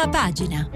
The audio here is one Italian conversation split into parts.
Prima pagina.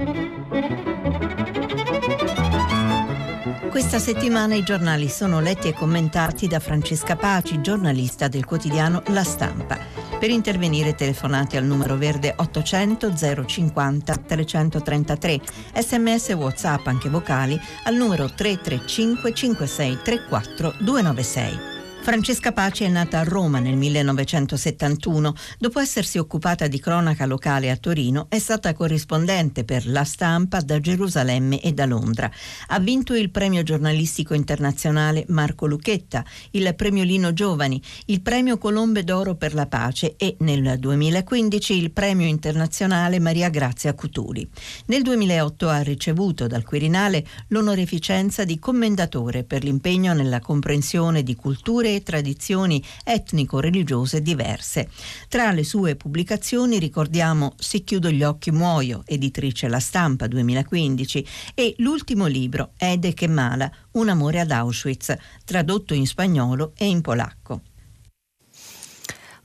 Questa settimana i giornali sono letti e commentati da Francesca Paci, giornalista del quotidiano La Stampa. Per intervenire telefonate al numero verde 800 050 333, sms whatsapp anche vocali al numero 335 56 34 296. Francesca Paci è nata a Roma nel 1971. Dopo essersi occupata di cronaca locale a Torino, è stata corrispondente per La Stampa da Gerusalemme e da Londra. Ha vinto il premio giornalistico internazionale Marco Lucchetta, il premio Lino Giovani, il premio Colombe d'Oro per la pace e nel 2015 il premio internazionale Maria Grazia Cutuli. Nel 2008 ha ricevuto dal Quirinale l'onorificenza di commendatore per l'impegno nella comprensione di culture tradizioni etnico-religiose diverse. Tra le sue pubblicazioni ricordiamo Se chiudo gli occhi muoio, editrice La Stampa 2015, e l'ultimo libro Ede che mala, Un amore ad Auschwitz, tradotto in spagnolo e in polacco.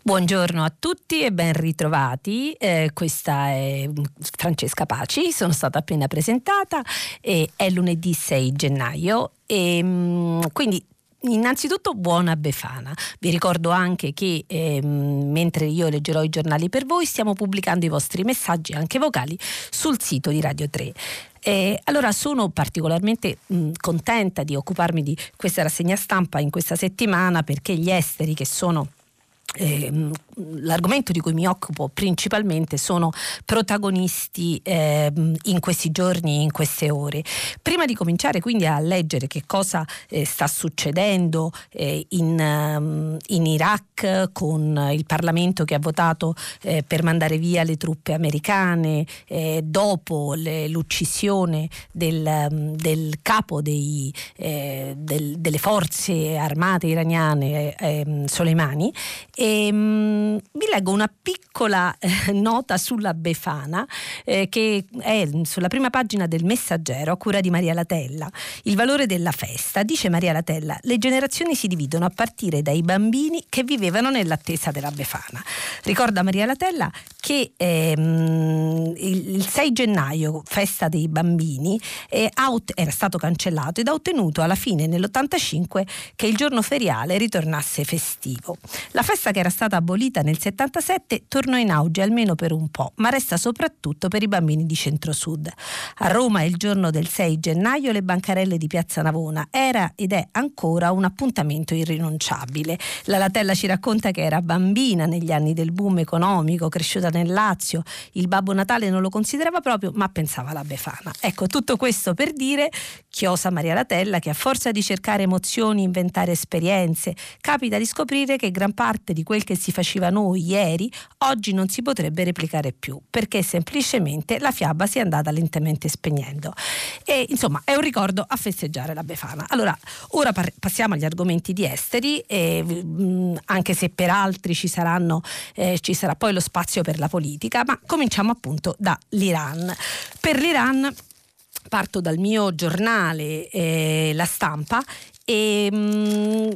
Buongiorno a tutti e ben ritrovati. Eh, questa è Francesca Paci, sono stata appena presentata e è lunedì 6 gennaio e mm, quindi Innanzitutto buona Befana. Vi ricordo anche che ehm, mentre io leggerò i giornali per voi stiamo pubblicando i vostri messaggi anche vocali sul sito di Radio 3. Eh, allora sono particolarmente mh, contenta di occuparmi di questa rassegna stampa in questa settimana perché gli esteri che sono eh, l'argomento di cui mi occupo principalmente sono protagonisti eh, in questi giorni, in queste ore. Prima di cominciare quindi a leggere che cosa eh, sta succedendo eh, in, um, in, Iraq con il Parlamento che ha votato eh, per mandare via le truppe americane eh, dopo le, l'uccisione del, um, del capo dei, del, delle forze armate iraniane ehm, Soleimani e, vi leggo una piccola eh, nota sulla Befana eh, che è sulla prima pagina del Messaggero a cura di Maria Latella. Il valore della festa, dice Maria Latella, le generazioni si dividono a partire dai bambini che vivevano nell'attesa della Befana. Ricorda Maria Latella che ehm, il, il, 6 gennaio, festa dei bambini, eh, era stato cancellato ed ha ottenuto alla fine nell'85 che il giorno feriale ritornasse festivo. La festa che era stata abolita nel 77 tornò in auge almeno per un po', ma resta soprattutto per i bambini di centro-sud. A Roma il giorno del 6 gennaio le bancarelle di Piazza Navona era ed è ancora un appuntamento irrinunciabile. La Latella ci racconta che era bambina negli anni del boom economico, cresciuta nel Lazio, il Babbo Natale non lo considerava proprio, ma pensava alla Befana. Ecco, tutto questo per dire, chiosa Maria Latella, che a forza di cercare emozioni, inventare esperienze, capita di scoprire che gran parte di quel che si faceva noi ieri, oggi non si potrebbe replicare più, perché semplicemente la fiaba si è andata lentamente spegnendo. E insomma è un ricordo a festeggiare la Befana. Allora, ora par- passiamo agli argomenti di esteri, e, mh, anche se per altri ci, saranno, eh, ci sarà poi lo spazio per la politica, ma cominciamo appunto dall'Iran. Per l'Iran parto dal mio giornale eh, La Stampa e mh, mm,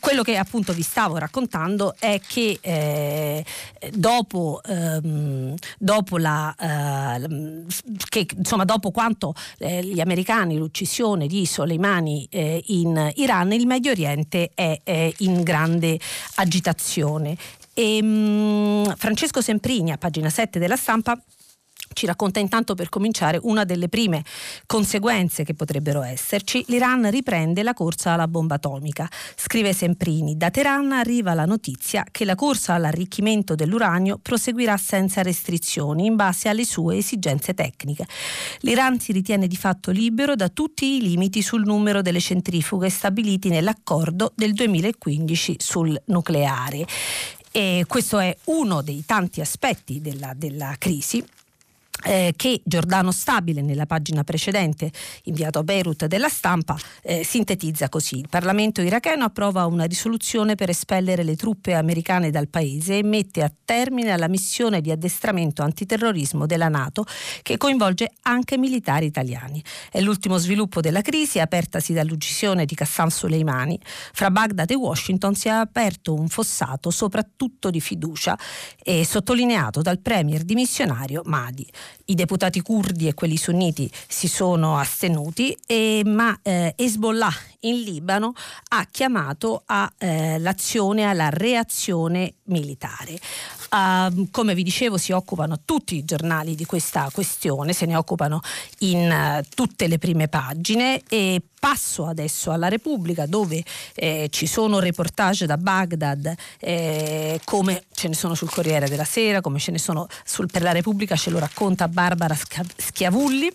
quello che appunto vi stavo raccontando è che eh, dopo, ehm, dopo, la, eh, che, insomma, dopo quanto eh, gli americani, l'uccisione di Soleimani eh, in Iran, il Medio Oriente è, è in grande agitazione. E, mh, mm, Francesco Semprini, a pagina 7 della stampa, ci racconta intanto per cominciare una delle prime conseguenze che potrebbero esserci. L'Iran riprende la corsa alla bomba atomica. Scrive Semprini, da Teheran arriva la notizia che la corsa all'arricchimento dell'uranio proseguirà senza restrizioni in base alle sue esigenze tecniche. L'Iran si ritiene di fatto libero da tutti i limiti sul numero delle centrifughe stabiliti nell'accordo del 2015 sul nucleare. E questo è uno dei tanti aspetti della, della crisi eh, che Giordano Stabile nella pagina precedente inviato a Beirut della stampa eh, sintetizza così. Il Parlamento iracheno approva una risoluzione per espellere le truppe americane dal paese e mette a termine la missione di addestramento antiterrorismo della Nato che coinvolge anche militari italiani. È l'ultimo sviluppo della crisi apertasi dall'uccisione di Qassam Soleimani. Fra Baghdad e Washington si è aperto un fossato soprattutto di fiducia e sottolineato dal premier dimissionario Mahdi i deputati curdi e quelli sunniti si sono astenuti, e, ma eh, Hezbollah in Libano ha chiamato all'azione, eh, alla reazione militare. Uh, come vi dicevo si occupano tutti i giornali di questa questione, se ne occupano in uh, tutte le prime pagine. E passo adesso alla Repubblica dove eh, ci sono reportage da Baghdad eh, come ce ne sono sul Corriere della Sera, come ce ne sono sul, per la Repubblica, ce lo racconta Barbara Schiavulli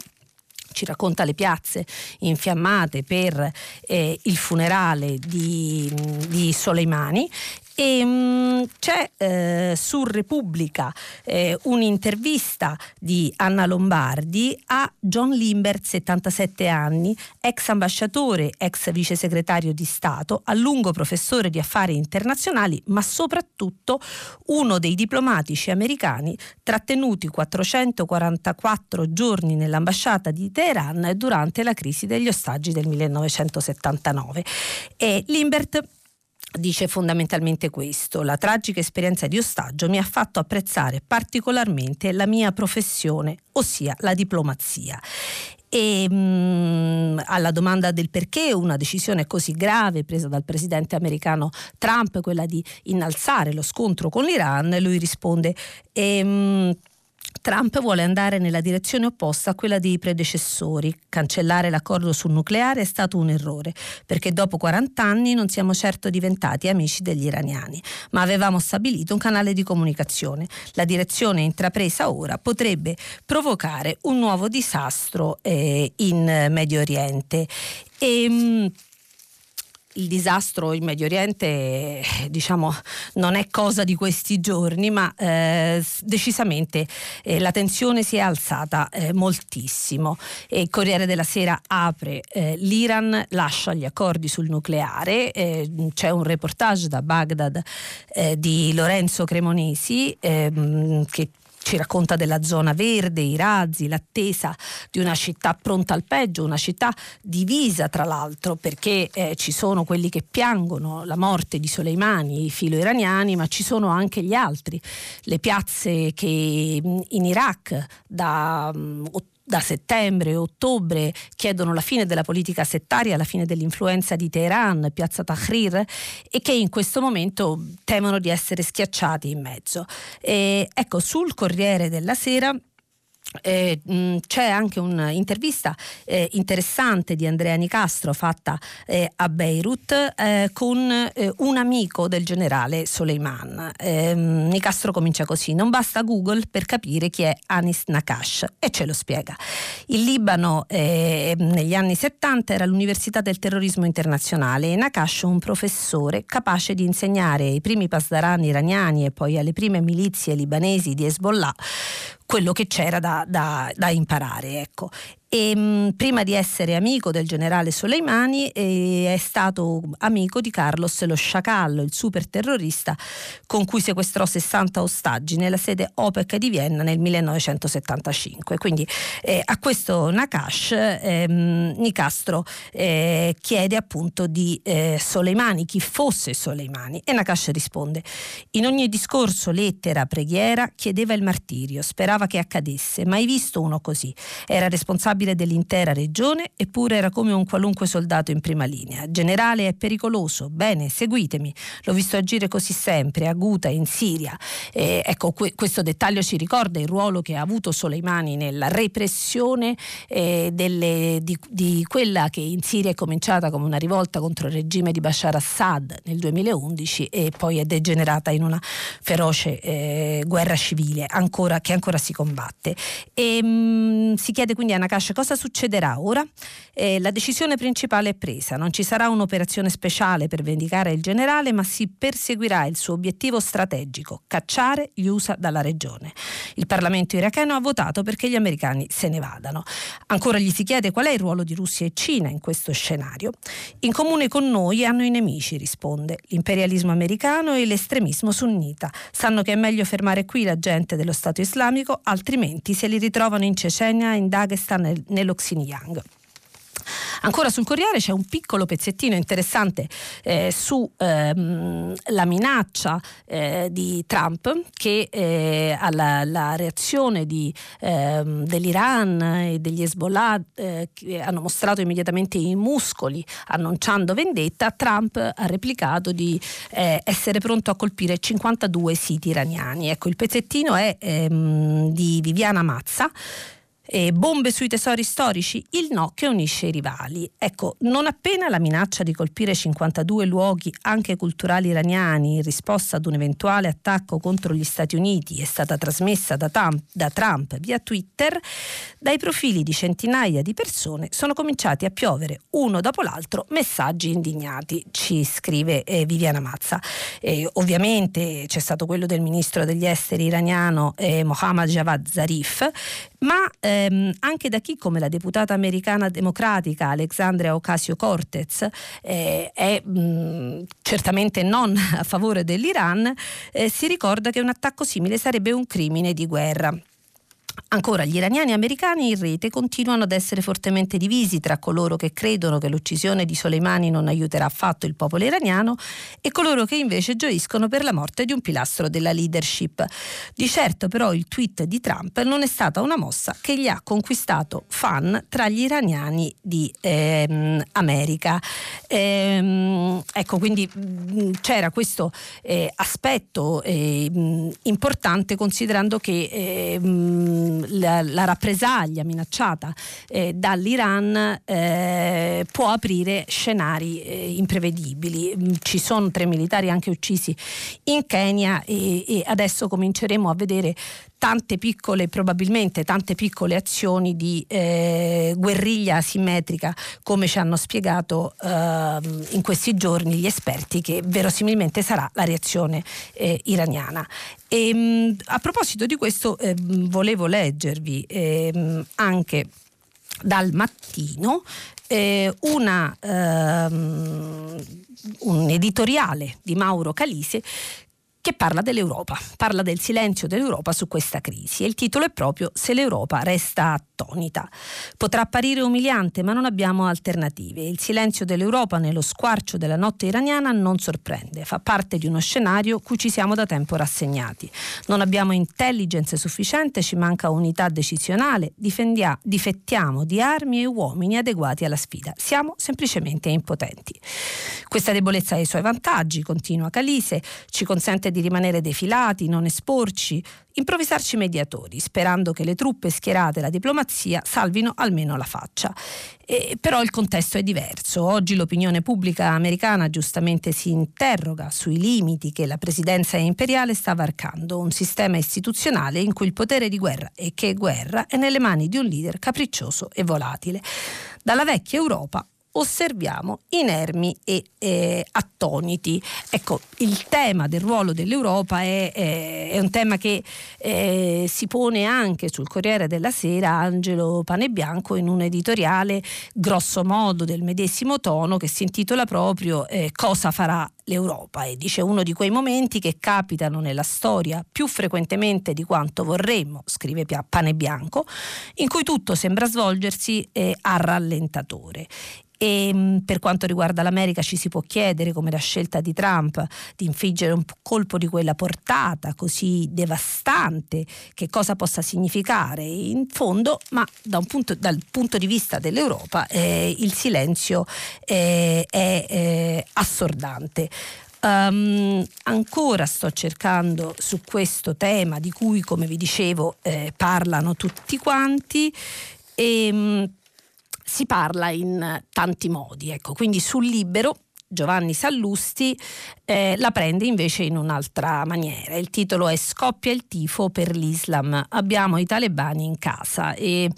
ci racconta le piazze infiammate per eh, il funerale di, di Soleimani e mh, mm, c'è eh, su Repubblica eh, un'intervista di Anna Lombardi a John Limbert, 77 anni, ex ambasciatore, ex vice segretario di Stato, a lungo professore di affari internazionali, ma soprattutto uno dei diplomatici americani trattenuti 444 giorni nell'ambasciata di Teheran durante la crisi degli ostaggi del 1979. E Limbert dice fondamentalmente questo. La tragica esperienza di ostaggio mi ha fatto apprezzare particolarmente la mia professione, ossia la diplomazia. E mh, mm, alla domanda del perché una decisione così grave presa dal presidente americano Trump, quella di innalzare lo scontro con l'Iran, lui risponde. E, mh, mm, Trump vuole andare nella direzione opposta a quella dei predecessori. Cancellare l'accordo sul nucleare è stato un errore, perché dopo 40 anni non siamo certo diventati amici degli iraniani, ma avevamo stabilito un canale di comunicazione. La direzione intrapresa ora potrebbe provocare un nuovo disastro eh, in Medio Oriente. E, ehm, il disastro in Medio Oriente diciamo, non è cosa di questi giorni, ma eh, decisamente eh, la tensione si è alzata eh, moltissimo. il Corriere della Sera apre, eh, l'Iran lascia gli accordi sul nucleare, eh, c'è un reportage da Baghdad eh, di Lorenzo Cremonesi ehm, che ci racconta della zona verde, i razzi, l'attesa di una città pronta al peggio, una città divisa tra l'altro perché eh, ci sono quelli che piangono la morte di Soleimani, i filo iraniani, ma ci sono anche gli altri. Le piazze che in Iraq da um, da settembre ottobre chiedono la fine della politica settaria, la fine dell'influenza di Teheran, piazza Tahrir e che in questo momento temono di essere schiacciati in mezzo. E, ecco, sul Corriere della Sera eh, mh, c'è anche un'intervista eh, interessante di Andrea Nicastro fatta eh, a Beirut eh, con eh, un amico del generale Soleiman. Ehm, Nicastro comincia così: Non basta Google per capire chi è Anis Nakash e ce lo spiega. Il Libano eh, negli anni 70 era l'Università del terrorismo internazionale e Nakash un professore capace di insegnare ai primi pasdaran iraniani e poi alle prime milizie libanesi di Hezbollah quello che c'era da, da, da imparare. Ecco. E, ehm, mh, prima di essere amico del generale Soleimani eh, è stato amico di Carlos lo Sciacallo, il super terrorista con cui sequestrò 60 ostaggi nella sede OPEC di Vienna nel 1975. Quindi eh, a questo Nakash ehm, Nicastro eh, chiede appunto di eh, Soleimani, chi fosse Soleimani e Nakash risponde in ogni discorso, lettera, preghiera chiedeva il martirio, sperava che accadesse, mai visto uno così. Era responsabile responsabile dell'intera regione, eppure era come un qualunque soldato in prima linea. Generale è pericoloso, bene, seguitemi. L'ho visto agire così sempre, a Guta, in Siria. Eh, ecco, que- questo dettaglio ci ricorda il ruolo che ha avuto Soleimani nella repressione eh, delle, di, di, quella che in Siria è cominciata come una rivolta contro il regime di Bashar Assad nel 2011 e poi è degenerata in una feroce eh, guerra civile ancora, che ancora si combatte. E, mh, mm, si chiede quindi a Nakash cosa succederà ora? Eh, la decisione principale è presa, non ci sarà un'operazione speciale per vendicare il generale, ma si perseguirà il suo obiettivo strategico, cacciare gli USA dalla regione. Il Parlamento iracheno ha votato perché gli americani se ne vadano. Ancora gli si chiede qual è il ruolo di Russia e Cina in questo scenario. In comune con noi hanno i nemici, risponde, l'imperialismo americano e l'estremismo sunnita. Sanno che è meglio fermare qui la gente dello Stato islamico, altrimenti se li ritrovano in Cecenia, in Dagestan, nello Xinjiang. Ancora sul Corriere c'è un piccolo pezzettino interessante eh, sulla ehm, minaccia eh, di Trump che eh, alla reazione di, ehm, dell'Iran e degli Hezbollah eh, che hanno mostrato immediatamente i muscoli annunciando vendetta, Trump ha replicato di eh, essere pronto a colpire 52 siti iraniani. Ecco, il pezzettino è ehm, di Viviana Mazza eh, bombe sui tesori storici, il no che unisce i rivali. Ecco, non appena la minaccia di colpire 52 luoghi anche culturali iraniani in risposta ad un eventuale attacco contro gli Stati Uniti è stata trasmessa da Trump, da Trump via Twitter, dai profili di centinaia di persone sono cominciati a piovere uno dopo l'altro messaggi indignati, ci scrive eh, Viviana Mazza. Eh, ovviamente c'è stato quello del ministro degli esteri iraniano eh, Mohammad Javad Zarif, ma ehm, anche da chi come la deputata americana democratica Alexandria Ocasio-Cortez eh, è mh, certamente non a favore dell'Iran, eh, si ricorda che un attacco simile sarebbe un crimine di guerra. Ancora, gli iraniani americani in rete continuano ad essere fortemente divisi tra coloro che credono che l'uccisione di Soleimani non aiuterà affatto il popolo iraniano e coloro che invece gioiscono per la morte di un pilastro della leadership. Di certo però il tweet di Trump non è stata una mossa che gli ha conquistato fan tra gli iraniani di ehm, America. Ehm, ecco, quindi mh, c'era questo eh, aspetto eh, importante considerando che eh, la, la, rappresaglia minacciata eh, dall'Iran eh, può aprire scenari eh, imprevedibili. Mm, ci sono tre militari anche uccisi in Kenya e, e adesso cominceremo a vedere tante piccole, probabilmente tante piccole azioni di eh, guerriglia asimmetrica, come ci hanno spiegato eh, in questi giorni gli esperti, che verosimilmente sarà la reazione eh, iraniana. E, mh, a proposito di questo, eh, volevo leggervi ehm, anche dal mattino eh, una, ehm, un editoriale di Mauro Calise che parla dell'Europa, parla del silenzio dell'Europa su questa crisi e il titolo è proprio Se l'Europa resta attonita. Potrà apparire umiliante, ma non abbiamo alternative. Il silenzio dell'Europa nello squarcio della notte iraniana non sorprende, fa parte di uno scenario cui ci siamo da tempo rassegnati. Non abbiamo intelligence sufficiente, ci manca unità decisionale, difettiamo di armi e uomini adeguati alla sfida. Siamo semplicemente impotenti. Questa debolezza ha i suoi vantaggi, continua Calise, ci consente di rimanere defilati, non esporci, improvvisarci mediatori, sperando che le truppe schierate e la diplomazia salvino almeno la faccia. E, però il contesto è diverso. Oggi l'opinione pubblica americana giustamente si interroga sui limiti che la presidenza imperiale sta varcando, un sistema istituzionale in cui il potere di guerra e che guerra è nelle mani di un leader capriccioso e volatile. Dalla vecchia Europa osserviamo inermi e eh, attoniti. Ecco, il tema del ruolo dell'Europa è, è, è un tema che eh, si pone anche sul Corriere della Sera Angelo Panebianco in un editoriale grosso modo del medesimo tono che si intitola proprio eh, Cosa farà l'Europa e dice uno di quei momenti che capitano nella storia più frequentemente di quanto vorremmo, scrive Pane Bianco, in cui tutto sembra svolgersi eh, a rallentatore e mm, per quanto riguarda l'America ci si può chiedere come la scelta di Trump di infliggere un colpo di quella portata così devastante, che cosa possa significare in fondo, ma da punto, dal punto di vista dell'Europa eh, il silenzio eh, è eh, assordante. Um, ancora sto cercando su questo tema di cui, come vi dicevo, eh, parlano tutti quanti. E, um, si parla in tanti modi. Ecco, quindi sul libero Giovanni Sallusti eh, la prende invece in un'altra maniera. Il titolo è Scoppia il tifo per l'Islam. Abbiamo i talebani in casa e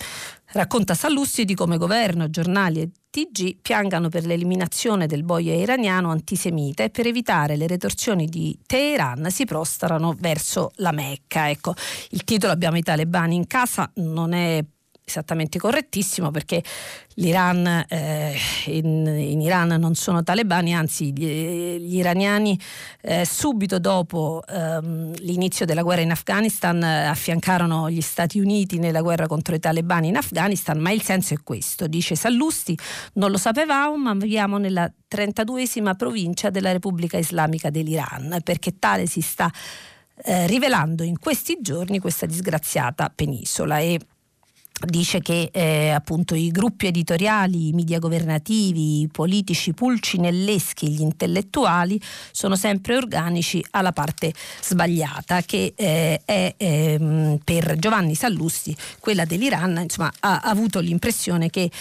racconta Sallusti di come governo, giornali e TG piangano per l'eliminazione del boia iraniano antisemita e per evitare le retorsioni di Teheran si prostrano verso la Mecca. Ecco, il titolo Abbiamo i talebani in casa non è esattamente correttissimo perché l'Iran eh, in, in, Iran non sono talebani, anzi gli, gli iraniani eh, subito dopo ehm, l'inizio della guerra in Afghanistan eh, affiancarono gli Stati Uniti nella guerra contro i talebani in Afghanistan, ma il senso è questo, dice Sallusti, non lo sapevamo, ma viviamo nella 32esima provincia della Repubblica Islamica dell'Iran, perché tale si sta eh, rivelando in questi giorni questa disgraziata penisola. E dice che eh, appunto i gruppi editoriali, i media governativi, i politici pulcinelleschi, gli intellettuali sono sempre organici alla parte sbagliata che eh, è eh, per Giovanni Sallusti quella dell'Iran, insomma ha, ha avuto l'impressione che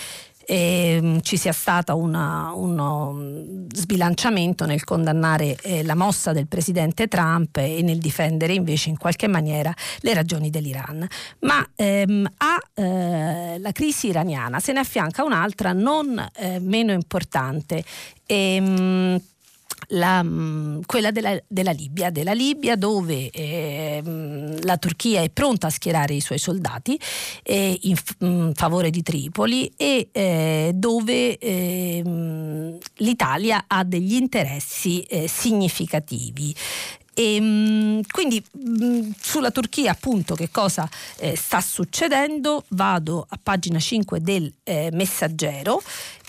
eh, ci sia stato uno mm, sbilanciamento nel condannare eh, la mossa del presidente Trump e nel difendere invece in qualche maniera le ragioni dell'Iran. Ma ehm, alla eh, crisi iraniana se ne affianca un'altra non eh, meno importante. Ehm, la, quella della, della, Libia, della Libia dove eh, la Turchia è pronta a schierare i suoi soldati eh, in, in, favore di Tripoli e eh, dove ehm, l'Italia ha degli interessi eh, significativi. E, ehm, quindi sulla Turchia appunto che cosa eh, sta succedendo vado a pagina 5 del eh, messaggero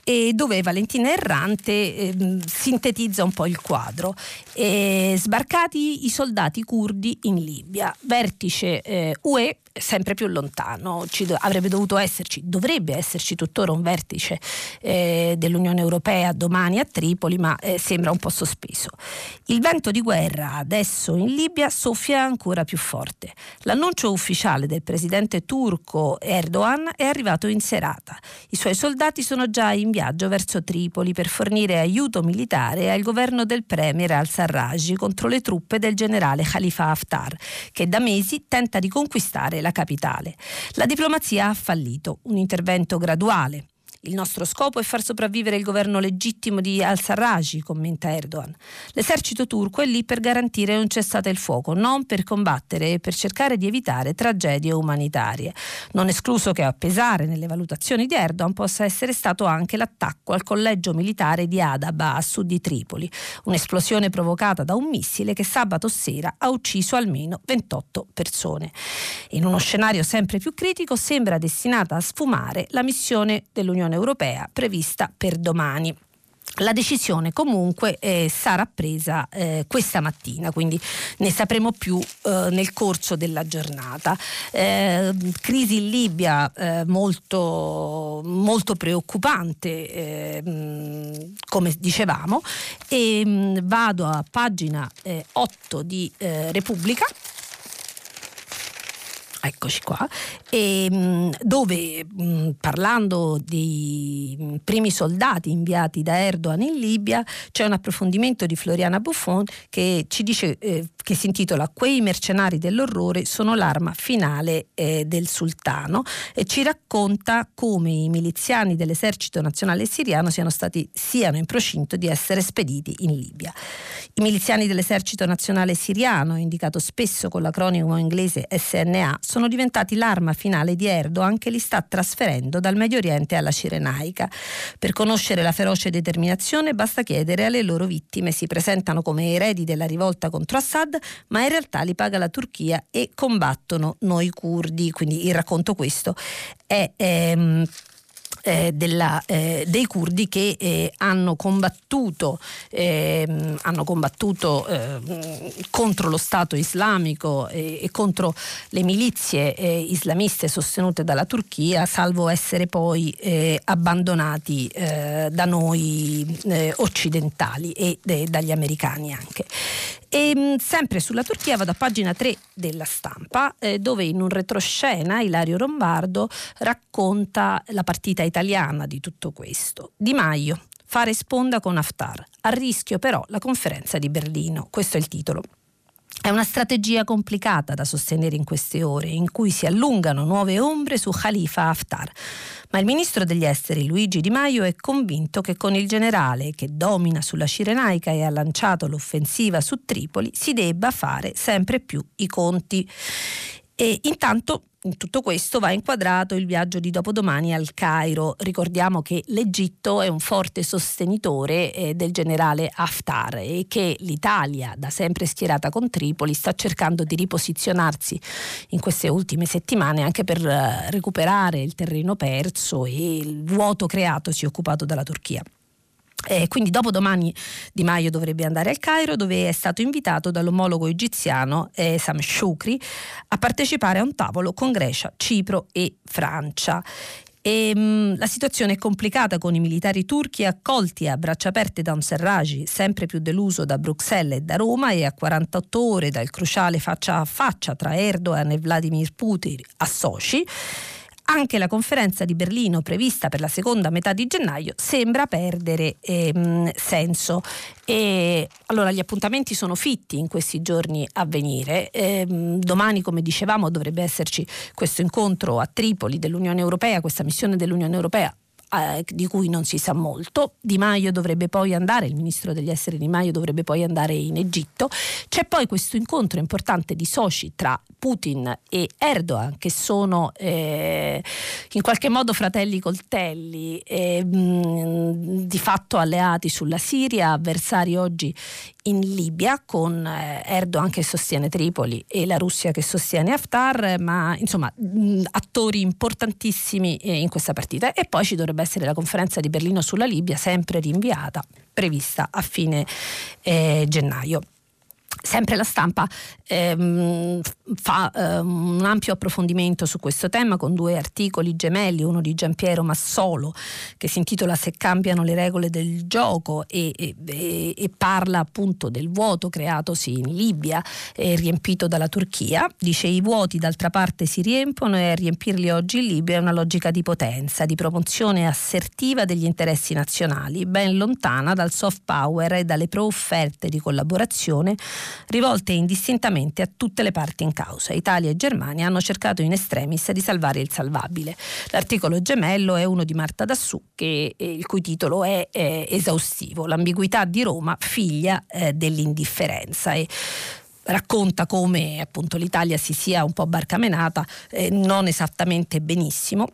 e dove Valentina Errante eh, sintetizza un po' il quadro. Eh, sbarcati i soldati curdi in Libia, vertice eh, UE sempre più lontano, Ci, avrebbe dovuto esserci, dovrebbe esserci tuttora un vertice eh, dell'Unione Europea domani a Tripoli, ma eh, sembra un po' sospeso. Il vento di guerra adesso in Libia soffia ancora più forte. L'annuncio ufficiale del presidente turco Erdogan è arrivato in serata. I suoi soldati sono già in viaggio verso Tripoli per fornire aiuto militare al governo del premier al-Sarraj contro le truppe del generale Khalifa Haftar, che da mesi tenta di conquistare la capitale. La diplomazia ha fallito, un intervento graduale, il nostro scopo è far sopravvivere il governo legittimo di al-Sarraj, commenta Erdogan. L'esercito turco è lì per garantire un cessate il fuoco, non per combattere e per cercare di evitare tragedie umanitarie. Non escluso che a pesare nelle valutazioni di Erdogan possa essere stato anche l'attacco al collegio militare di Adaba a sud di Tripoli, un'esplosione provocata da un missile che sabato sera ha ucciso almeno 28 persone. In uno scenario sempre più critico sembra destinata a sfumare la missione dell'Unione europea prevista per domani. La decisione comunque eh, sarà presa eh, questa mattina, quindi ne sapremo più eh, nel corso della giornata. Eh, crisi in Libia eh, molto, molto, preoccupante, eh, come dicevamo, e mh, mm, vado a pagina 8 di Repubblica eccoci qua, e, ehm, dove mh, parlando dei primi soldati inviati da Erdogan in Libia c'è un approfondimento di Floriana Buffon che ci dice eh, che si intitola Quei mercenari dell'orrore sono l'arma finale eh, del sultano e ci racconta come i miliziani dell'esercito nazionale siriano siano, stati, siano in procinto di essere spediti in Libia. I miliziani dell'esercito nazionale siriano, indicato spesso con l'acronimo inglese SNA, sono diventati l'arma finale di Erdogan che li sta trasferendo dal Medio Oriente alla Cirenaica. Per conoscere la feroce determinazione basta chiedere alle loro vittime. Si presentano come eredi della rivolta contro Assad, ma in realtà li paga la Turchia e combattono noi curdi. Quindi il racconto questo è... Ehm, eh, della, eh, dei curdi che eh, hanno combattuto, ehm, hanno combattuto ehm, contro lo Stato islamico e contro le milizie eh, islamiste sostenute dalla Turchia, salvo essere poi eh, abbandonati eh, da noi occidentali e dagli americani anche. E ehm, sempre sulla Turchia vado a pagina 3 della stampa, eh, dove in un retroscena Ilario Rombardo racconta la partita italiana di tutto questo. Di Maio, fare sponda con Haftar. A rischio però la conferenza di Berlino. Questo è il titolo. È una strategia complicata da sostenere in queste ore, in cui si allungano nuove ombre su Khalifa Haftar ma il ministro degli esteri Luigi Di Maio è convinto che con il generale che domina sulla Cirenaica e ha lanciato l'offensiva su Tripoli si debba fare sempre più i conti. E intanto in tutto questo va inquadrato il viaggio di dopodomani al Cairo. Ricordiamo che l'Egitto è un forte sostenitore eh, del generale Haftar e che l'Italia, da sempre schierata con Tripoli, sta cercando di riposizionarsi in queste ultime settimane anche per eh, recuperare il terreno perso e il vuoto creatosi occupato dalla Turchia. Eh, quindi dopo domani Di Maio dovrebbe andare al Cairo dove è stato invitato dall'omologo egiziano eh, Sam Shukri a partecipare a un tavolo con Grecia, Cipro e Francia. E, ehm, mh, la situazione è complicata con i militari turchi accolti a braccia aperte da un Serraj sempre più deluso da Bruxelles e da Roma e a 48 ore dal cruciale faccia a faccia tra Erdogan e Vladimir Putin a Sochi anche la conferenza di Berlino prevista per la seconda metà di gennaio sembra perdere ehm, senso. E allora gli appuntamenti sono fitti in questi giorni a venire. Ehm, domani, come dicevamo, dovrebbe esserci questo incontro a Tripoli dell'Unione Europea, questa missione dell'Unione Europea eh, di cui non si sa molto. Di Maio dovrebbe poi andare, il ministro degli esteri Di Maio dovrebbe poi andare in Egitto. C'è poi questo incontro importante di soci tra Putin e Erdogan, che sono eh, in qualche modo fratelli coltelli, eh, mh, di fatto alleati sulla Siria, avversari oggi in Libia con eh, Erdogan che sostiene Tripoli e la Russia che sostiene Haftar, ma insomma mh, attori importantissimi eh, in questa partita. E poi ci dovrebbe essere la conferenza di Berlino sulla Libia, sempre rinviata, prevista a fine eh, gennaio. Sempre la stampa ehm, fa ehm, un ampio approfondimento su questo tema con due articoli gemelli, uno di Giampiero Massolo che si intitola Se cambiano le regole del gioco e, e, e parla appunto del vuoto creatosi in Libia e riempito dalla Turchia. Dice i vuoti d'altra parte si riempiono e a riempirli oggi in Libia è una logica di potenza, di promozione assertiva degli interessi nazionali, ben lontana dal soft power e dalle pro-offerte di collaborazione rivolte indistintamente a tutte le parti in causa. Italia e Germania hanno cercato in estremis di salvare il salvabile. L'articolo gemello è uno di Marta Dassù, che, eh, il cui titolo è, è esaustivo. L'ambiguità di Roma, figlia eh, dell'indifferenza. E racconta come appunto l'Italia si sia un po' barcamenata, eh, non esattamente benissimo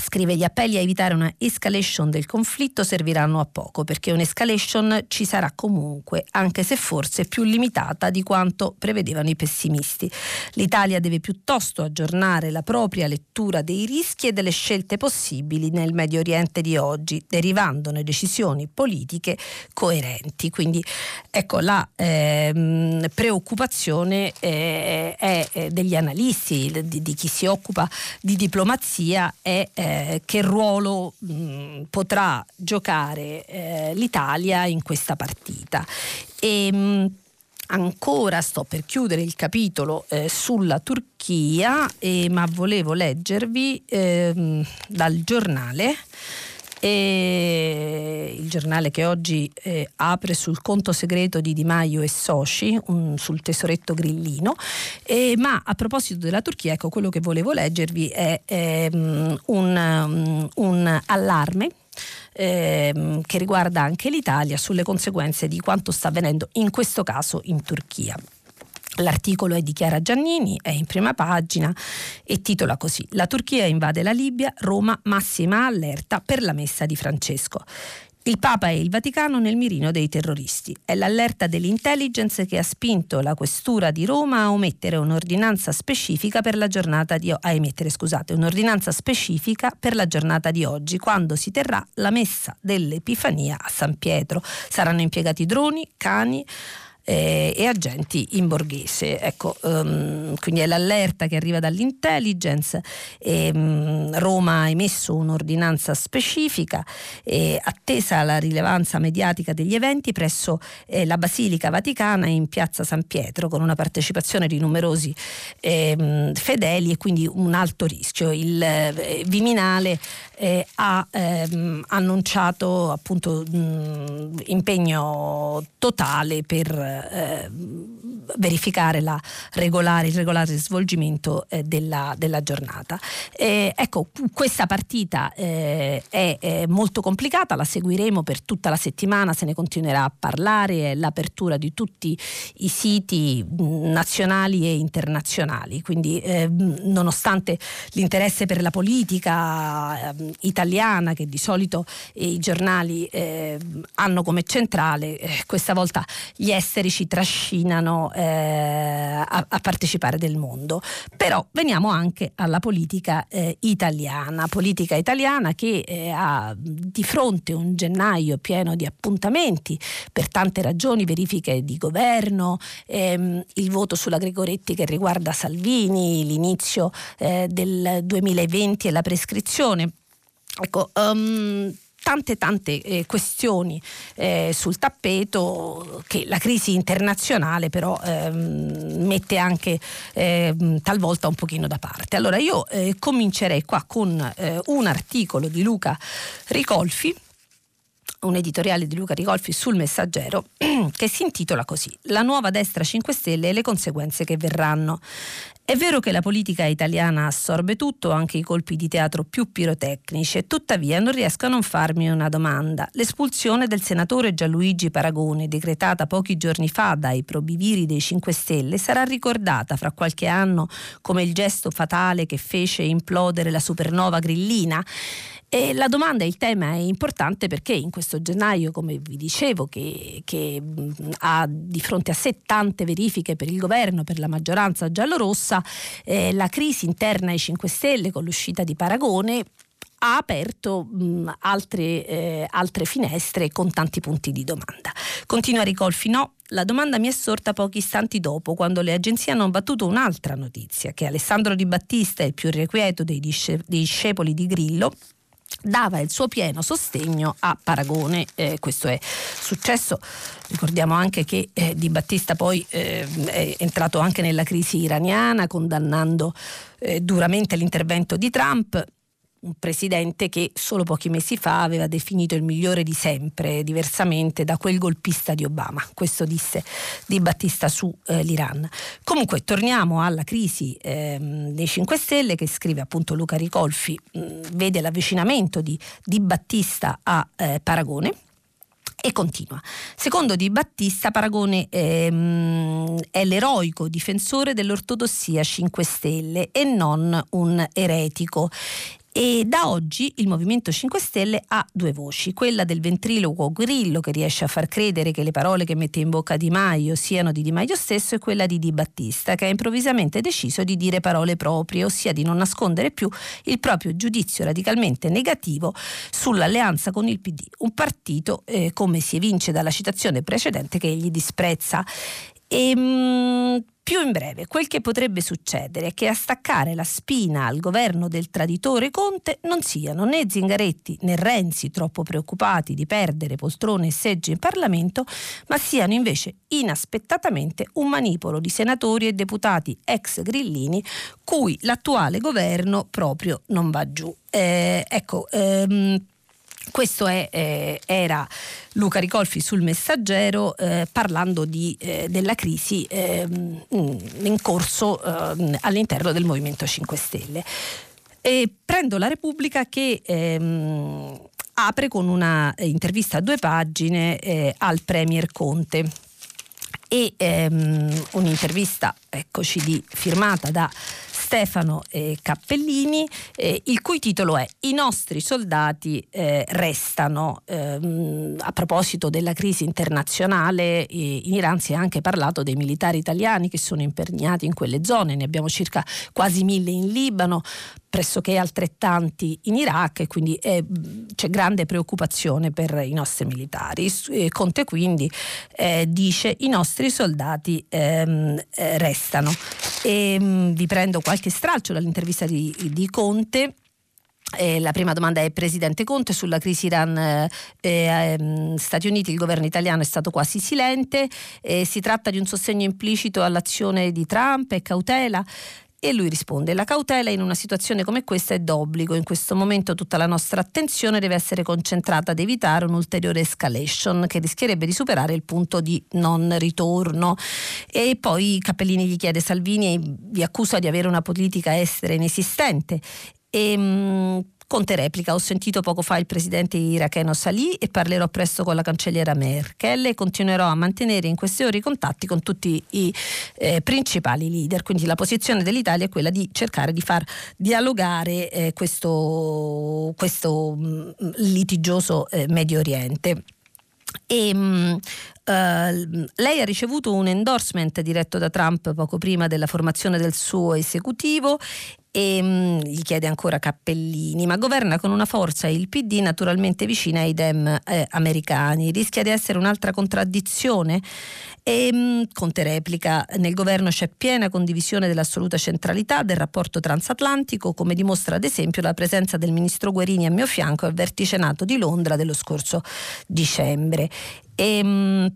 Scrive gli appelli a evitare una escalation del conflitto serviranno a poco perché un'escalation ci sarà comunque, anche se forse più limitata di quanto prevedevano i pessimisti. L'Italia deve piuttosto aggiornare la propria lettura dei rischi e delle scelte possibili nel Medio Oriente di oggi, derivandone decisioni politiche coerenti. Quindi ecco la ehm, preoccupazione eh, è, degli analisti, di, di, chi si occupa di diplomazia è eh, eh, che ruolo mh, potrà giocare eh, l'Italia in questa partita. E, mh, ancora sto per chiudere il capitolo eh, sulla Turchia, eh, ma volevo leggervi ehm, dal giornale e il giornale che oggi eh, apre sul conto segreto di Di Maio e Soci, un, sul tesoretto grillino, eh, ma a proposito della Turchia, ecco quello che volevo leggervi è ehm, un, un allarme ehm, che riguarda anche l'Italia sulle conseguenze di quanto sta avvenendo in questo caso in Turchia. L'articolo è di Chiara Giannini, è in prima pagina e titola così La Turchia invade la Libia, Roma massima allerta per la messa di Francesco. Il Papa e il Vaticano nel mirino dei terroristi. È l'allerta dell'intelligence che ha spinto la questura di Roma a omettere un'ordinanza specifica per la giornata di, emettere, scusate, per la giornata di oggi, quando si terrà la messa dell'Epifania a San Pietro. Saranno impiegati droni, cani, eh, e agenti in borghese. Ecco, um, quindi è l'allerta che arriva dall'intelligence. E, um, Roma ha emesso un'ordinanza specifica e attesa la rilevanza mediatica degli eventi presso eh, la Basilica Vaticana in piazza San Pietro con una partecipazione di numerosi eh, fedeli e quindi un alto rischio. Il eh, Viminale eh, ha ehm, annunciato appunto mh, impegno totale per eh, verificare regolare, il regolare svolgimento eh, della, della, giornata. Eh, ecco, questa partita eh, è, è, molto complicata, la seguiremo per tutta la settimana, se ne continuerà a parlare, è l'apertura di tutti i siti nazionali e internazionali, quindi eh, nonostante l'interesse per la politica eh, italiana che di solito i giornali eh, hanno come centrale, questa volta gli esteri ci trascinano eh, a, a, partecipare del mondo. Però veniamo anche alla politica eh, italiana, politica italiana che eh, ha di fronte un gennaio pieno di appuntamenti per tante ragioni, verifiche di governo, ehm, il voto sulla Gregoretti che riguarda Salvini, l'inizio eh, del 2020 e la prescrizione. Ecco, um, tante tante eh, questioni eh, sul tappeto che la crisi internazionale però ehm, mette anche ehm, talvolta un pochino da parte. Allora io eh, comincerei qua con eh, un articolo di Luca Ricolfi un editoriale di Luca Ricolfi sul Messaggero che si intitola così La nuova destra 5 Stelle e le conseguenze che verranno. È vero che la politica italiana assorbe tutto, anche i colpi di teatro più pirotecnici, e tuttavia non riesco a non farmi una domanda. L'espulsione del senatore Gianluigi Paragone, decretata pochi giorni fa dai probiviri dei 5 Stelle, sarà ricordata fra qualche anno come il gesto fatale che fece implodere la supernova grillina? E la domanda e il tema è importante perché in questo gennaio, come vi dicevo, che, che ha di fronte a sé tante verifiche per il governo, per la maggioranza giallorossa, eh, la crisi interna ai 5 Stelle con l'uscita di Paragone ha aperto mh, altre, eh, altre, finestre con tanti punti di domanda. Continua Ricolfi, no, la domanda mi è sorta pochi istanti dopo, quando le agenzie hanno battuto un'altra notizia, che Alessandro Di Battista, il più irrequieto dei discepoli di Grillo, dava il suo pieno sostegno a Paragone. Eh, questo è successo. Ricordiamo anche che eh, Di Battista poi eh, è entrato anche nella crisi iraniana, condannando eh, duramente l'intervento di Trump un presidente che solo pochi mesi fa aveva definito il migliore di sempre, diversamente da quel golpista di Obama. Questo disse Di Battista su eh. Comunque torniamo alla crisi ehm, dei 5 Stelle che scrive appunto Luca Ricolfi, mh, mm, vede l'avvicinamento di Di Battista a eh, Paragone. E continua. Secondo Di Battista, Paragone ehm, è l'eroico difensore dell'ortodossia 5 Stelle e non un eretico. E da oggi il Movimento 5 Stelle ha due voci, quella del ventriloquo Grillo che riesce a far credere che le parole che mette in bocca Di Maio siano di Di Maio stesso e quella di Di Battista che ha improvvisamente deciso di dire parole proprie, ossia di non nascondere più il proprio giudizio radicalmente negativo sull'alleanza con il PD, un partito eh, come si evince dalla citazione precedente che egli disprezza. E, ehm, mh, più in breve, quel che potrebbe succedere è che a staccare la spina al governo del traditore Conte non siano né Zingaretti né Renzi troppo preoccupati di perdere poltrone e seggi in Parlamento, ma siano invece inaspettatamente un manipolo di senatori e deputati ex grillini cui l'attuale governo proprio non va giù. Eh, ecco, ehm, questo è, eh, era Luca Ricolfi sul Messaggero eh, parlando di, eh, della crisi ehm, in corso ehm, all'interno del Movimento 5 Stelle. E prendo la Repubblica che ehm, apre con una intervista a due pagine eh, al Premier Conte e ehm, un'intervista eccoci di, firmata da Stefano eh, Cappellini, eh, il cui titolo è I nostri soldati eh, restano. Ehm, a proposito della crisi internazionale, in Iran si è anche parlato dei militari italiani che sono impegnati in quelle zone, ne abbiamo circa quasi mille in Libano, pressoché altrettanti in Iraq e quindi è, c'è grande preoccupazione per i nostri militari. Conte quindi eh, dice i nostri soldati ehm, eh, restano. E, mh, mm, vi prendo qualche stralcio dall'intervista di, di Conte. Eh, la prima domanda è Presidente Conte sulla crisi Iran eh, ehm, Uniti il governo italiano è stato quasi silente eh, si tratta di un sostegno implicito all'azione di Trump e cautela E lui risponde: La cautela in una situazione come questa è d'obbligo. In questo momento tutta la nostra attenzione deve essere concentrata ad evitare un'ulteriore escalation che rischierebbe di superare il punto di non ritorno. E poi Cappellini gli chiede: Salvini vi accusa di avere una politica estera inesistente. E, mh, Conte replica, ho sentito poco fa il presidente iracheno Salih e parlerò presto con la cancelliera Merkel e continuerò a mantenere in queste ore i contatti con tutti i eh, principali leader. Quindi la posizione dell'Italia è quella di cercare di far dialogare eh, questo, questo mh, mm, litigioso eh, Medio Oriente. E, mh, Uh, lei ha ricevuto un endorsement diretto da Trump poco prima della formazione del suo esecutivo e mh, mm, gli chiede ancora Cappellini, ma governa con una forza il PD naturalmente vicina ai dem eh, americani. Rischia di essere un'altra contraddizione? E mh, mm, Conte replica, nel governo c'è piena condivisione dell'assoluta centralità del rapporto transatlantico, come dimostra ad esempio la presenza del ministro Guerini a mio fianco al vertice NATO di Londra dello scorso dicembre. E, mh, mm,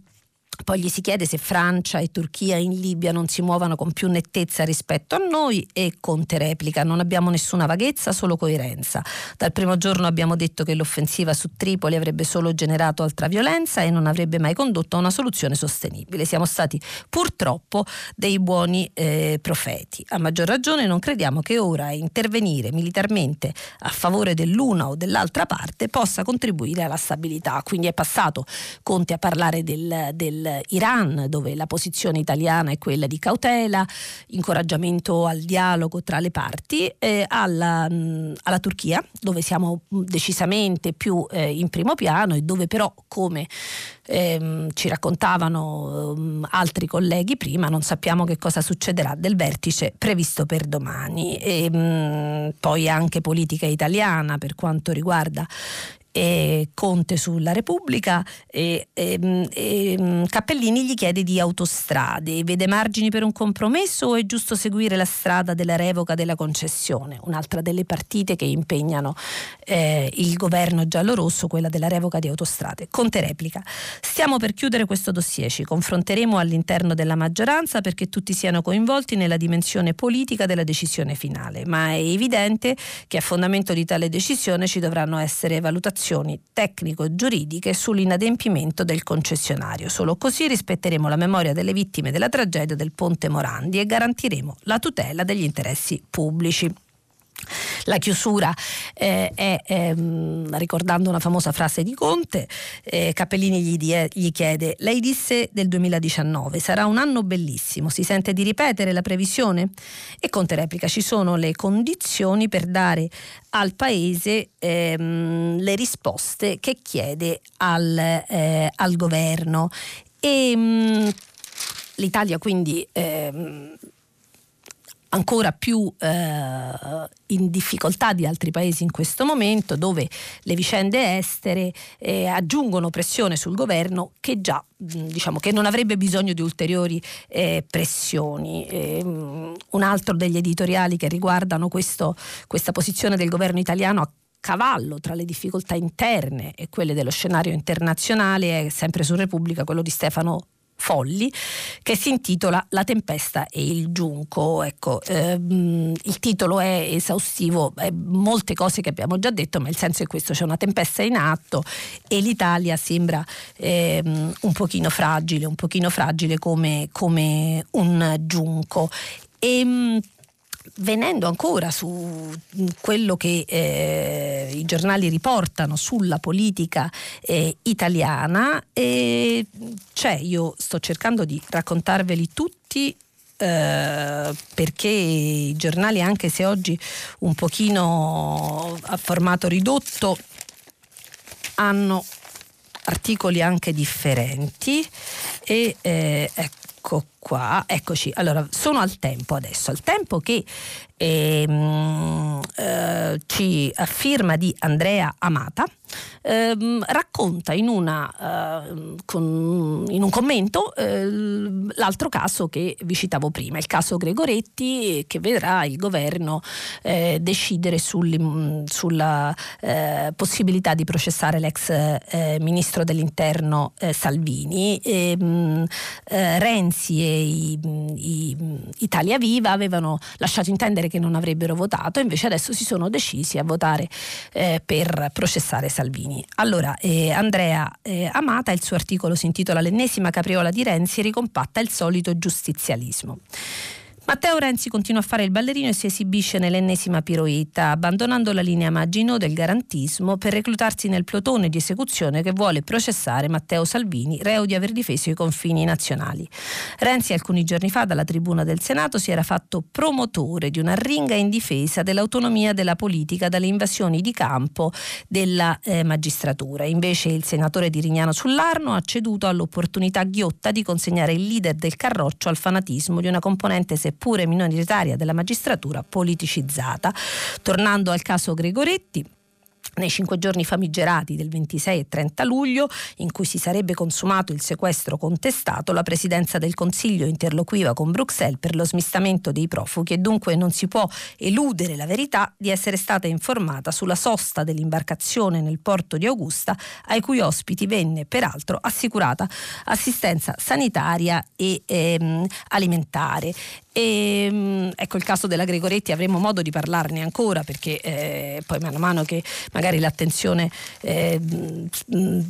poi gli si chiede se Francia e Turchia in Libia non si muovano con più nettezza rispetto a noi e Conte replica non abbiamo nessuna vaghezza, solo coerenza. Dal primo giorno abbiamo detto che l'offensiva su Tripoli avrebbe solo generato altra violenza e non avrebbe mai condotto a una soluzione sostenibile. Siamo stati purtroppo dei buoni eh, profeti. A maggior ragione non crediamo che ora intervenire militarmente a favore dell'una o dell'altra parte possa contribuire alla stabilità. Quindi è passato Conte a parlare del, del Iran, dove la posizione italiana è quella di cautela, incoraggiamento al dialogo tra le parti, eh, alla, mh, alla, Turchia, dove siamo decisamente più eh, in primo piano e dove però, come ehm, ci raccontavano um, altri colleghi prima, non sappiamo che cosa succederà del vertice previsto per domani. E, mh, poi anche politica italiana per quanto riguarda e Conte sulla Repubblica e, e, e, Cappellini gli chiede di autostrade, vede margini per un compromesso o è giusto seguire la strada della revoca della concessione? Un'altra delle partite che impegnano eh, il governo giallorosso, quella della revoca di autostrade. Conte replica, stiamo per chiudere questo dossier, ci confronteremo all'interno della maggioranza perché tutti siano coinvolti nella dimensione politica della decisione finale, ma è evidente che a fondamento di tale decisione ci dovranno essere valutazioni valutazioni tecnico-giuridiche sull'inadempimento del concessionario. Solo così rispetteremo la memoria delle vittime della tragedia del Ponte Morandi e garantiremo la tutela degli interessi pubblici. La chiusura eh, è, ehm, ricordando una famosa frase di Conte, eh, Capellini gli, die, gli, chiede, lei disse del 2019, sarà un anno bellissimo, si sente di ripetere la previsione? E Conte replica, ci sono le condizioni per dare al Paese ehm, le risposte che chiede al, eh, al governo. E, mh, L'Italia quindi ehm, ancora più eh, in difficoltà di altri paesi in questo momento, dove le vicende estere eh, aggiungono pressione sul governo che già diciamo che non avrebbe bisogno di ulteriori eh, pressioni. Um, un altro degli editoriali che riguardano questo, questa posizione del governo italiano a cavallo tra le difficoltà interne e quelle dello scenario internazionale è sempre su Repubblica quello di Stefano Folli che si intitola La tempesta e il giunco. Ecco, ehm, il titolo è esaustivo, è molte cose che abbiamo già detto, ma il senso è questo, c'è una tempesta in atto e l'Italia sembra ehm, un pochino fragile, un pochino fragile come, come un giunco. E, ehm, venendo ancora su quello che eh, i giornali riportano sulla politica eh, italiana, eh, cioè io sto cercando di raccontarveli tutti eh, perché i giornali, anche se oggi un pochino a formato ridotto, hanno articoli anche differenti e eh, ecco qua, eccoci, allora sono al tempo adesso, al tempo che ehm, eh, ci affirma di Andrea Amata, ehm, racconta in, una, eh, con, in, un commento eh, l'altro caso che vi citavo prima, il caso Gregoretti che vedrà il governo eh, decidere sulla eh, possibilità di processare l'ex eh, ministro dell'interno Salvini. Ehm, Renzi e i, i, Italia Viva avevano lasciato intendere che non avrebbero votato, invece adesso si sono decisi a votare eh, per processare Salvini. Allora, eh, Andrea eh, Amata, il suo articolo si intitola L'ennesima capriola di Renzi ricompatta il solito giustizialismo. Matteo Renzi continua a fare il ballerino e si esibisce nell'ennesima piroetta, abbandonando la linea Maginot del garantismo per reclutarsi nel plotone di esecuzione che vuole processare Matteo Salvini, reo di aver difeso i confini nazionali. Renzi alcuni giorni fa dalla tribuna del Senato si era fatto promotore di una ringa in difesa dell'autonomia della politica dalle invasioni di campo della eh, magistratura. Invece il senatore di Rignano sull'Arno ha ceduto all'opportunità ghiotta di consegnare il leader del Carroccio al fanatismo di una componente separata seppure minoritaria della magistratura politicizzata. Tornando al caso Gregoretti, nei cinque giorni famigerati del 26 e 30 luglio, in cui si sarebbe consumato il sequestro contestato, la Presidenza del Consiglio interloquiva con Bruxelles per lo smistamento dei profughi e dunque non si può eludere la verità di essere stata informata sulla sosta dell'imbarcazione nel porto di Augusta, ai cui ospiti venne peraltro assicurata assistenza sanitaria e ehm, alimentare. E, ehm, ecco il caso della Gregoretti avremo modo di parlarne ancora perché eh, poi man mano che magari l'attenzione eh,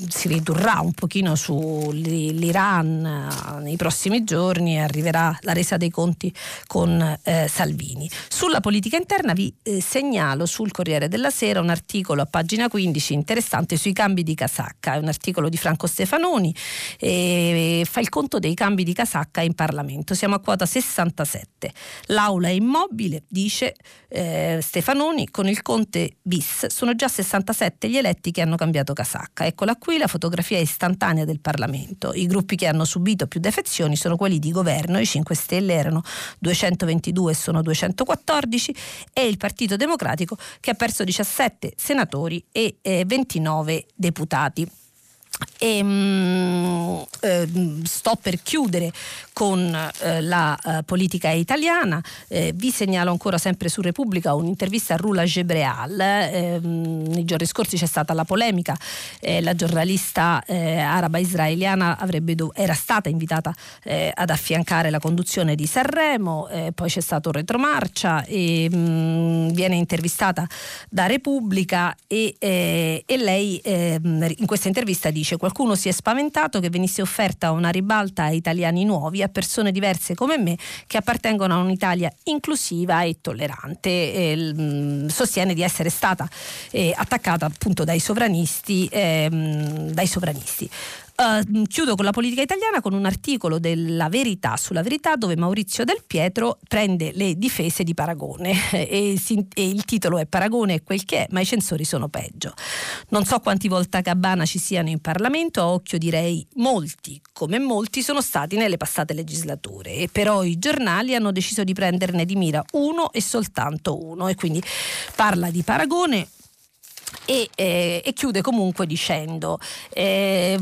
si ridurrà un pochino sull'Iran eh, nei prossimi giorni arriverà la resa dei conti con eh, Salvini. Sulla politica interna vi eh, segnalo sul Corriere della Sera un articolo a pagina 15 interessante sui cambi di casacca, è un articolo di Franco Stefanoni e fa il conto dei cambi di casacca in Parlamento. Siamo a quota 66 2017. L'aula è immobile, dice eh, Stefanoni, con il Conte bis sono già 67 gli eletti che hanno cambiato casacca. Eccola qui la fotografia istantanea del Parlamento. I gruppi che hanno subito più defezioni sono quelli di governo, i 5 Stelle erano 222 e sono 214 e il Partito Democratico che ha perso 17 senatori e eh, 29 deputati. E, mh, eh, sto per chiudere con eh, la eh, politica italiana. Eh, vi segnalo ancora sempre su Repubblica un'intervista a Rula Gebreal. Ehm, nei giorni scorsi c'è stata la polemica, eh, la giornalista eh, araba israeliana do- era stata invitata ad affiancare la conduzione di Sanremo, poi c'è stato un retromarcia e mh, viene intervistata da Repubblica e, e lei ehm, in questa intervista dice qualcuno si è spaventato che venisse offerta una ribalta a italiani nuovi, a persone diverse come me che appartengono a un'Italia inclusiva e tollerante. E, sostiene di essere stata eh, attaccata appunto dai sovranisti. Ehm, dai sovranisti. Uh, chiudo con la politica italiana con un articolo della Verità sulla Verità dove Maurizio Del Pietro prende le difese di Paragone e, si, e, il titolo è Paragone è quel che è, ma i censori sono peggio. Non so quanti Volta Gabbana ci siano in Parlamento, a occhio direi molti, come molti sono stati nelle passate legislature e però i giornali hanno deciso di prenderne di mira uno e soltanto uno e quindi parla di Paragone e, eh, e, chiude comunque dicendo eh,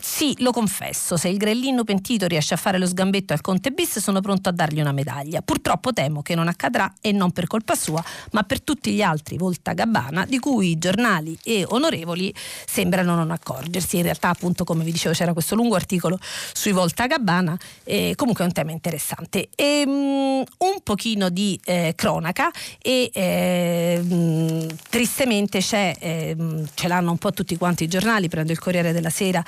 sì lo confesso se il grellino pentito riesce a fare lo sgambetto al Conte bis sono pronto a dargli una medaglia. Purtroppo temo che non accadrà e non per colpa sua ma per tutti gli altri volta gabbana di cui giornali e onorevoli sembrano non accorgersi. In realtà appunto come vi dicevo c'era questo lungo articolo sui volta gabbana eh, comunque è un tema interessante. E, um, un pochino di eh, cronaca e tristemente ovviamente c'è, eh, ce l'hanno un po' tutti quanti i giornali, prendo il Corriere della Sera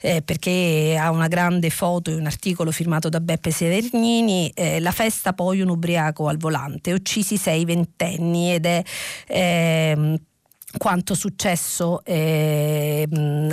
eh, perché ha una grande foto e un articolo firmato da Beppe Severnini, eh, la festa poi un ubriaco al volante, uccisi sei ventenni ed è ehm, quanto successo eh,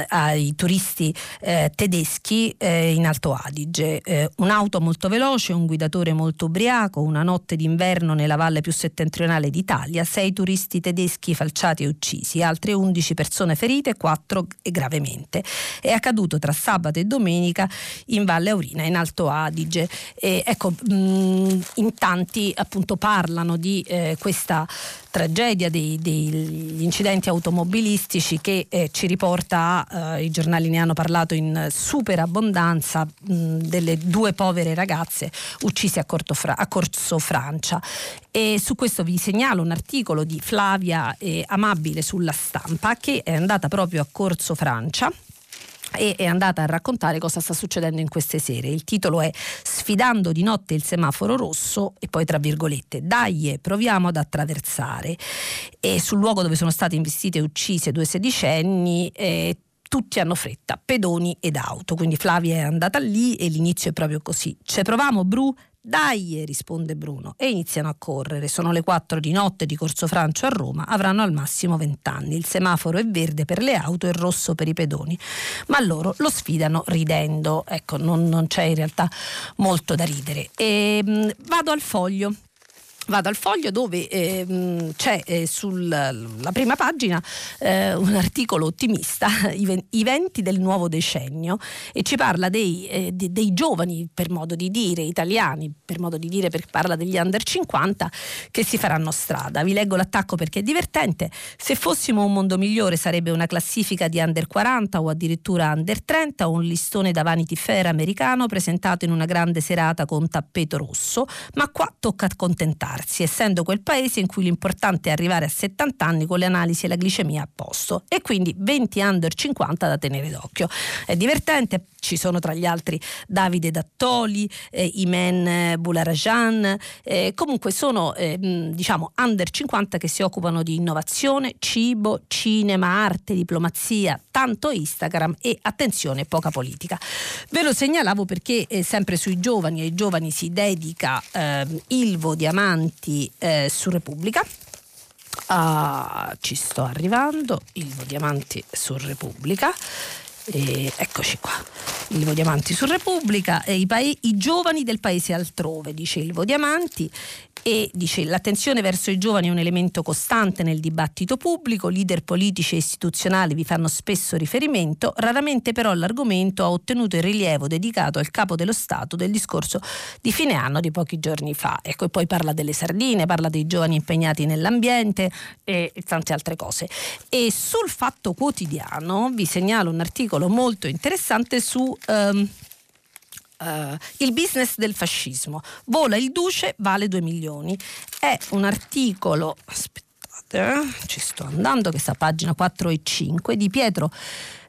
ai turisti eh, tedeschi eh, in Alto Adige. Eh, un'auto molto veloce, un guidatore molto ubriaco, una notte d'inverno nella valle più settentrionale d'Italia, sei turisti tedeschi falciati e uccisi, altre 11 persone ferite, 4 gravemente. È accaduto tra sabato e domenica in Valle Aurina, in Alto Adige. ecco, mh, in tanti appunto parlano di eh, questa tragedia degli incidenti automobilistici che eh, ci riporta, eh, i giornali ne hanno parlato in superabbondanza, mh, delle due povere ragazze uccise a, Fra- a Corso Francia. E su questo vi segnalo un articolo di Flavia eh, Amabile sulla stampa che è andata proprio a Corso Francia e è andata a raccontare cosa sta succedendo in queste sere. Il titolo è Sfidando di notte il semaforo rosso e poi tra virgolette Dai, proviamo ad attraversare. E sul luogo dove sono state investite e uccise due sedicenni eh, tutti hanno fretta, pedoni ed auto. Quindi Flavia è andata lì e l'inizio è proprio così. Ci proviamo, Bru? Dai, risponde Bruno, e iniziano a correre. Sono le 4 di notte di Corso Francio a Roma, avranno al massimo 20 anni. Il semaforo è verde per le auto e rosso per i pedoni, ma loro lo sfidano ridendo. Ecco, non, non c'è in realtà molto da ridere. E, ehm, mh, vado al foglio Vado al foglio dove eh, c'è eh, sulla prima pagina eh, un articolo ottimista, i, i, venti del nuovo decennio, e ci parla dei, eh, de, dei, giovani, per modo di dire, italiani, per modo di dire perché parla degli under 50, che si faranno strada. Vi leggo l'attacco perché è divertente. Se fossimo un mondo migliore sarebbe una classifica di under 40 o addirittura under 30 o un listone da Vanity Fair americano presentato in una grande serata con tappeto rosso, ma qua tocca accontentarsi farsi, essendo quel paese in cui l'importante è arrivare a 70 anni con le analisi e la glicemia a posto e quindi 20 under 50 da tenere d'occhio. È divertente, ci sono tra gli altri Davide Dattoli, eh, Imen Bularajan, eh, comunque sono eh, diciamo under 50 che si occupano di innovazione, cibo, cinema, arte, diplomazia, tanto Instagram e attenzione poca politica. Ve lo segnalavo perché eh, sempre sui giovani, ai giovani si dedica ehm, Ilvo Diamanti eh, su Repubblica. Ah, ci sto arrivando, Ilvo Diamanti su Repubblica. E eccoci qua. Ilvo Diamanti su Repubblica, i, pa- i, giovani del paese altrove, dice Ilvo Diamanti, e dice l'attenzione verso i giovani è un elemento costante nel dibattito pubblico, leader politici e istituzionali vi fanno spesso riferimento, raramente però l'argomento ha ottenuto il rilievo dedicato al capo dello Stato del discorso di fine anno di pochi giorni fa. Ecco, e poi parla delle sardine, parla dei giovani impegnati nell'ambiente e tante altre cose. E sul Fatto Quotidiano vi segnalo un articolo molto interessante su... Um, Uh, il business del fascismo. Vola il duce, vale 2 milioni. È un articolo, aspettate, eh, ci sto andando, che sta pagina 4 e 5, di Pietro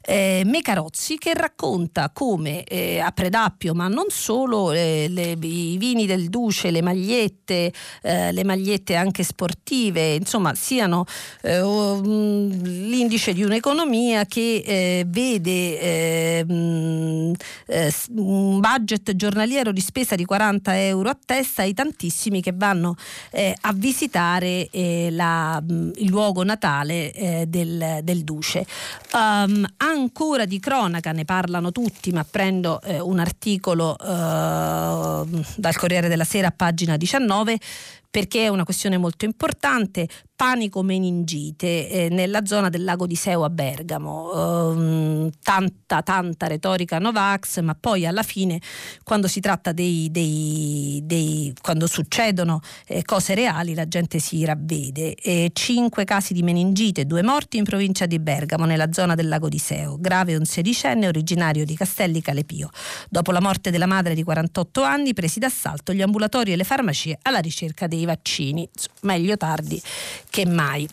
eh, Mecarozzi che racconta come eh, a Predappio, ma non solo, eh, le, i vini del Duce, le magliette, eh, le magliette anche sportive, insomma, siano eh, l'indice di un'economia che eh, vede mh, un budget giornaliero di spesa di 40 euro a testa ai tantissimi che vanno a visitare la, il luogo natale del, del, Duce. Um, ancora di cronaca, ne parlano tutti, ma prendo eh, un articolo eh, dal Corriere della Sera pagina 19 perché è una questione molto importante panico meningite eh, nella zona del lago di Seo a Bergamo. Um, tanta, tanta retorica Novax, ma poi alla fine, quando si tratta dei, dei, dei quando succedono eh, cose reali, la gente si ravvede. Eh, cinque casi di meningite, due morti in provincia di Bergamo, nella zona del lago di Seo. Grave un sedicenne originario di Castelli Calepio. Dopo la morte della madre di 48 anni, presi d'assalto gli ambulatori e le farmacie alla ricerca dei vaccini. Meglio tardi che mai.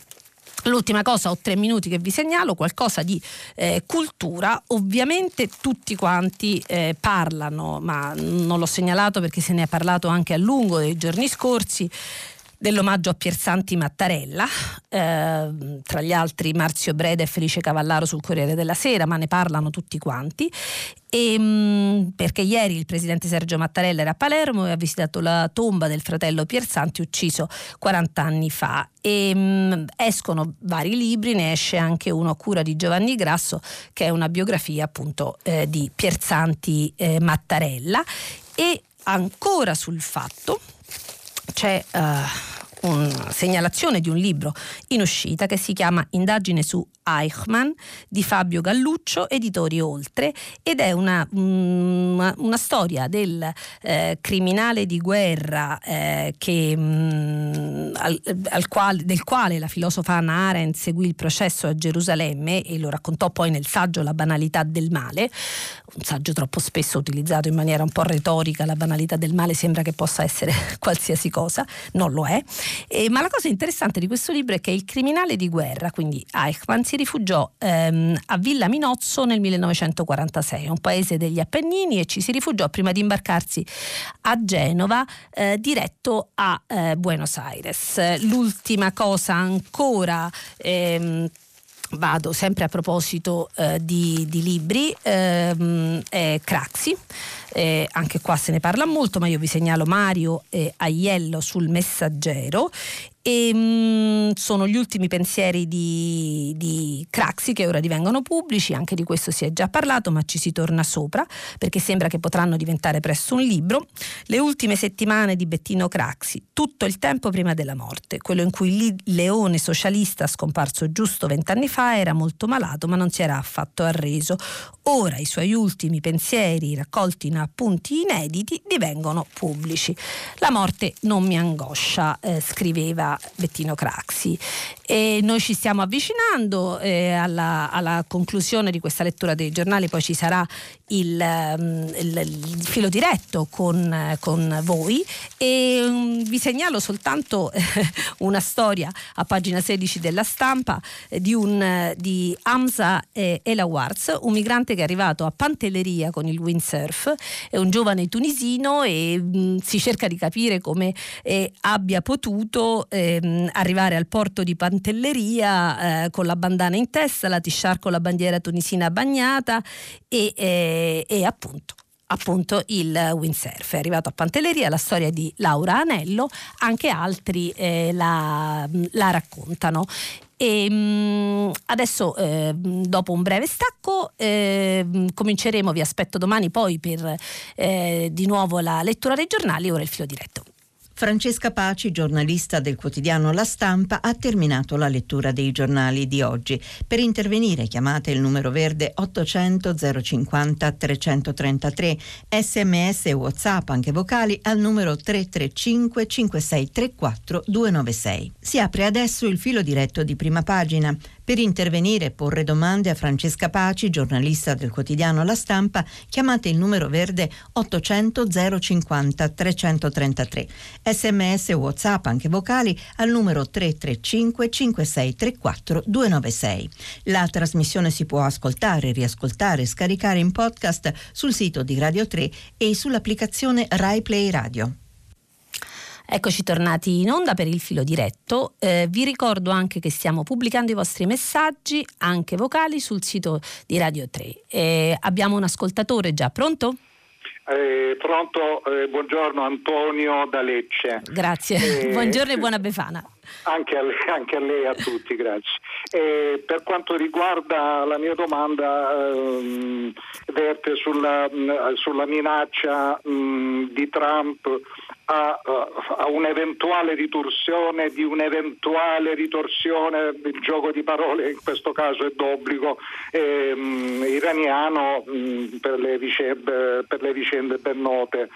L'ultima cosa, ho tre minuti che vi segnalo, qualcosa di eh, cultura. Ovviamente tutti quanti eh, parlano, ma non l'ho segnalato perché se ne è parlato anche a lungo nei giorni scorsi, dell'omaggio a Piersanti Mattarella, eh, tra gli altri Marzio Breda e Felice Cavallaro sul Corriere della Sera, ma ne parlano tutti quanti. E, mh, perché ieri il presidente Sergio Mattarella era a Palermo e ha visitato la tomba del fratello Piersanti ucciso 40 anni fa e mh, escono vari libri, ne esce anche uno a cura di Giovanni Grasso che è una biografia appunto eh, di Piersanti eh, Mattarella e ancora sul fatto c'è uh, una segnalazione di un libro in uscita che si chiama Indagine su Eichmann di Fabio Galluccio, editori Oltre, ed è una, una, una storia del eh, criminale di guerra eh, che mh, mm, al, al quale, del quale la filosofa Hannah Arendt seguì il processo a Gerusalemme e lo raccontò poi nel saggio La banalità del male, un saggio troppo spesso utilizzato in maniera un po' retorica, la banalità del male sembra che possa essere qualsiasi cosa, non lo è. Eh, ma la cosa interessante di questo libro è che il criminale di guerra, quindi Eichmann, si rifugiò ehm, a Villa Minozzo nel 1946, un paese degli Appennini, e ci si rifugiò prima di imbarcarsi a Genova, eh, diretto a eh, Buenos Aires. L'ultima cosa ancora ehm, vado sempre a proposito eh, di, di, libri, ehm, è Craxi. Eh, anche qua se ne parla molto, ma io vi segnalo Mario eh, Aiello sul Messaggero e, mh, mm, sono gli ultimi pensieri di, di, Craxi che ora divengono pubblici, anche di questo si è già parlato, ma ci si torna sopra perché sembra che potranno diventare presto un libro. Le ultime settimane di Bettino Craxi, tutto il tempo prima della morte, quello in cui il leone socialista scomparso giusto vent'anni fa era molto malato ma non si era affatto arreso. Ora i suoi ultimi pensieri raccolti in appunti inediti divengono pubblici. La morte non mi angoscia, eh, scriveva Bettino Craxi. E noi ci stiamo avvicinando eh, alla, alla, conclusione di questa lettura dei giornali, poi ci sarà il, um, il, il filo diretto con, con voi. E um, vi segnalo soltanto eh, una storia a pagina 16 della stampa eh, di, un, di Hamza eh, Elawarz, un migrante che è arrivato a Pantelleria con il windsurf, è un giovane tunisino e mh, mm, si cerca di capire come eh, abbia potuto ehm, arrivare al porto di Pantelleria eh, con la bandana in testa, la t-shirt con la bandiera tunisina bagnata e, eh, e appunto appunto il windsurf. È arrivato a Pantelleria, la storia di Laura Anello, anche altri eh, la, la, raccontano. E, mh, adesso eh, dopo un breve stacco eh, cominceremo, vi aspetto domani poi per eh, di nuovo la lettura dei giornali, ora il filo diretto. Francesca Paci, giornalista del quotidiano La Stampa, ha terminato la lettura dei giornali di oggi. Per intervenire chiamate il numero verde 800 050 333, sms e whatsapp anche vocali al numero 335 5634 296. Si apre adesso il filo diretto di prima pagina. Per intervenire e porre domande a Francesca Paci, giornalista del quotidiano La Stampa, chiamate il numero verde 800 050 333. Sms e WhatsApp anche vocali al numero 335 5634 296. La trasmissione si può ascoltare, riascoltare e scaricare in podcast sul sito di Radio 3 e sull'applicazione Rai Play Radio. Eccoci tornati in onda per il filo diretto. Eh, vi ricordo anche che stiamo pubblicando i vostri messaggi, anche vocali, sul sito di Radio 3. Eh, abbiamo un ascoltatore già pronto? Eh, pronto, eh, buongiorno Antonio da Lecce. Grazie, eh, buongiorno e buona Befana. Anche a, lei, anche a lei e a tutti, grazie. Eh, per quanto riguarda la mia domanda, ehm, verte sulla, sulla minaccia mh, di Trump a, a, un'eventuale ritorsione di un'eventuale ritorsione, il gioco di parole in questo caso è d'obbligo ehm, iraniano mh, per, le vicende, per, le vicende, ben note.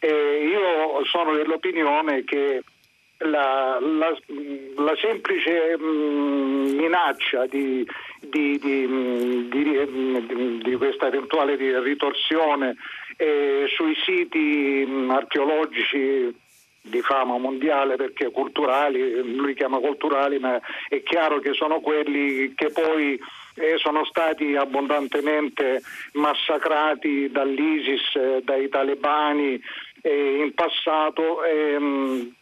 E io sono dell'opinione che la, la, la semplice mh, minaccia di, di, di, di, questa eventuale ritorsione eh, sui siti mh, archeologici di fama mondiale perché culturali, lui chiama culturali, ma è chiaro che sono quelli che poi eh, sono stati abbondantemente massacrati dall'ISIS, eh, dai talebani, eh, in passato, ehm,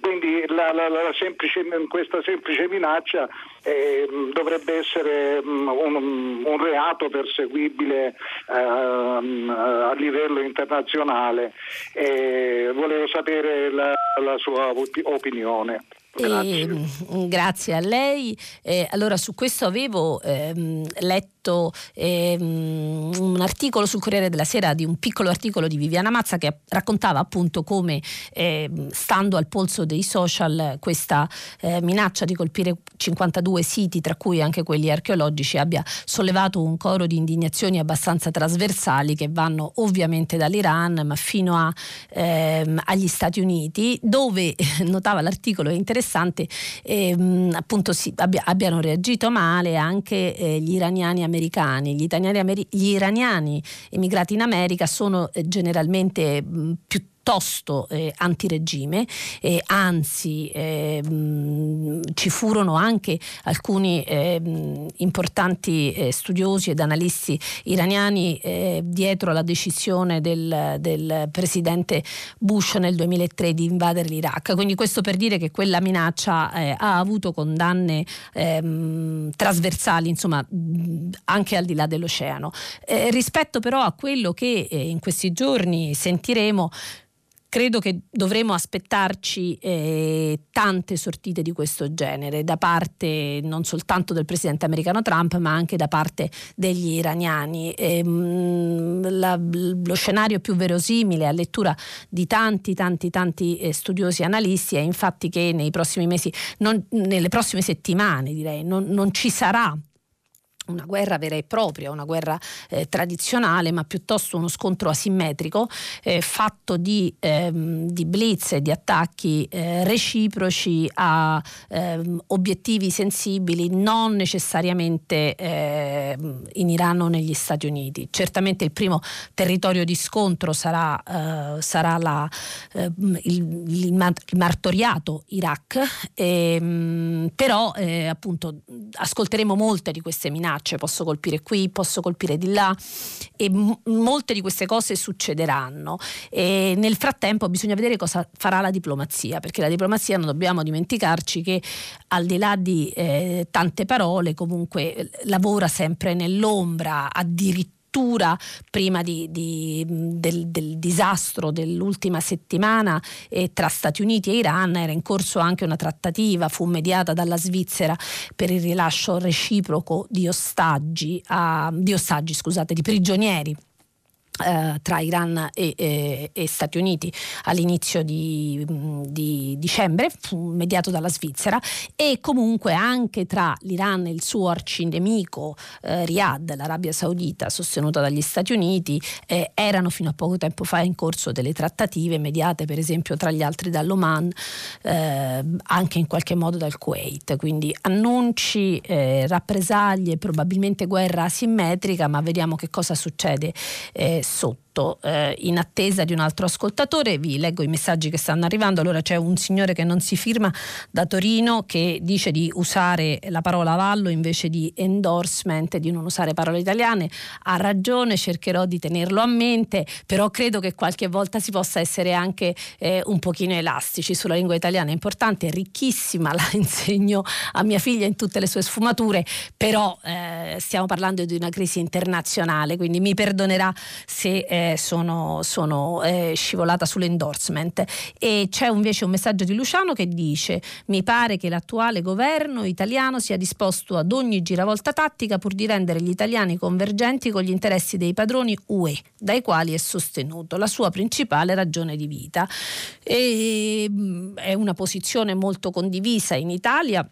quindi la, la, la semplice, questa semplice minaccia eh, dovrebbe essere um, un, un, reato perseguibile uh, a livello internazionale. Eh, volevo sapere la, la sua opinione. Grazie. E, grazie. a lei. Eh, allora, su questo avevo ehm, letto letto ehm, un articolo sul Corriere della Sera di un piccolo articolo di Viviana Mazza che raccontava appunto come eh, stando al polso dei social questa eh, minaccia di colpire 52 siti, tra cui anche quelli archeologici, abbia sollevato un coro di indignazioni abbastanza trasversali che vanno ovviamente dall'Iran ma fino a, ehm, agli Stati Uniti, dove notava l'articolo è interessante, ehm, appunto si, abbia, abbiano reagito male anche eh, gli iraniani americani. Gli, italiani, gli iraniani emigrati in America sono eh, generalmente mh, più piuttosto eh, antiregime, eh, anzi eh, mh, ci furono anche alcuni eh, importanti eh, studiosi ed analisti iraniani eh, dietro alla decisione del, del, presidente Bush nel 2003 di invadere l'Iraq. Quindi questo per dire che quella minaccia ha avuto condanne ehm, trasversali, insomma, anche al di là dell'oceano. rispetto però a quello che in questi giorni sentiremo credo che dovremo aspettarci eh, tante sortite di questo genere da parte non soltanto del presidente americano Trump ma anche da parte degli iraniani. E, ehm, mh, la, lo scenario più verosimile a lettura di tanti tanti tanti eh, studiosi analisti è infatti che nei prossimi mesi, non, nelle prossime settimane direi, non, non ci sarà una guerra vera e propria, una guerra eh, tradizionale, ma piuttosto uno scontro asimmetrico eh, fatto di, ehm, di, blitz e di attacchi eh, reciproci a ehm, obiettivi sensibili non necessariamente ehm, in Iran o negli Stati Uniti. Certamente il primo territorio di scontro sarà, eh, sarà la, ehm, il, il, martoriato Iraq, ehm, però eh, appunto ascolteremo molte di queste minacce minacce, posso colpire qui, posso colpire di là e m- molte di queste cose succederanno. E nel frattempo bisogna vedere cosa farà la diplomazia, perché la diplomazia non dobbiamo dimenticarci che al di là di eh, tante parole comunque lavora sempre nell'ombra, addirittura addirittura prima di, di, del, del, disastro dell'ultima settimana eh, tra Stati Uniti e Iran era in corso anche una trattativa, fu mediata dalla Svizzera per il rilascio reciproco di ostaggi, a, di, ostaggi scusate, di prigionieri eh, tra Iran e, e, e, Stati Uniti all'inizio di, di, dicembre, mediato dalla Svizzera, e comunque anche tra l'Iran e il suo arcinemico eh, Riyadh, l'Arabia Saudita, sostenuta dagli Stati Uniti, eh, erano fino a poco tempo fa in corso delle trattative mediate per esempio tra gli altri dall'Oman, eh, anche in qualche modo dal Kuwait. Quindi annunci, eh, rappresaglie, probabilmente guerra asimmetrica, ma vediamo che cosa succede eh, sotto tutto eh, in attesa di un altro ascoltatore. Vi leggo i messaggi che stanno arrivando. Allora c'è un signore che non si firma da Torino che dice di usare la parola vallo invece di endorsement, di non usare parole italiane. Ha ragione, cercherò di tenerlo a mente, però credo che qualche volta si possa essere anche eh, un pochino elastici sulla lingua italiana. È importante, è ricchissima, la insegno a mia figlia in tutte le sue sfumature, però eh, stiamo parlando di una crisi internazionale, quindi mi perdonerà se eh, sono, sono eh, scivolata sull'endorsement. E c'è invece un messaggio di Luciano che dice: Mi pare che l'attuale governo italiano sia disposto ad ogni giravolta tattica pur di rendere gli italiani convergenti con gli interessi dei padroni UE, dai quali è sostenuto la sua principale ragione di vita. E, mm, è una posizione molto condivisa in Italia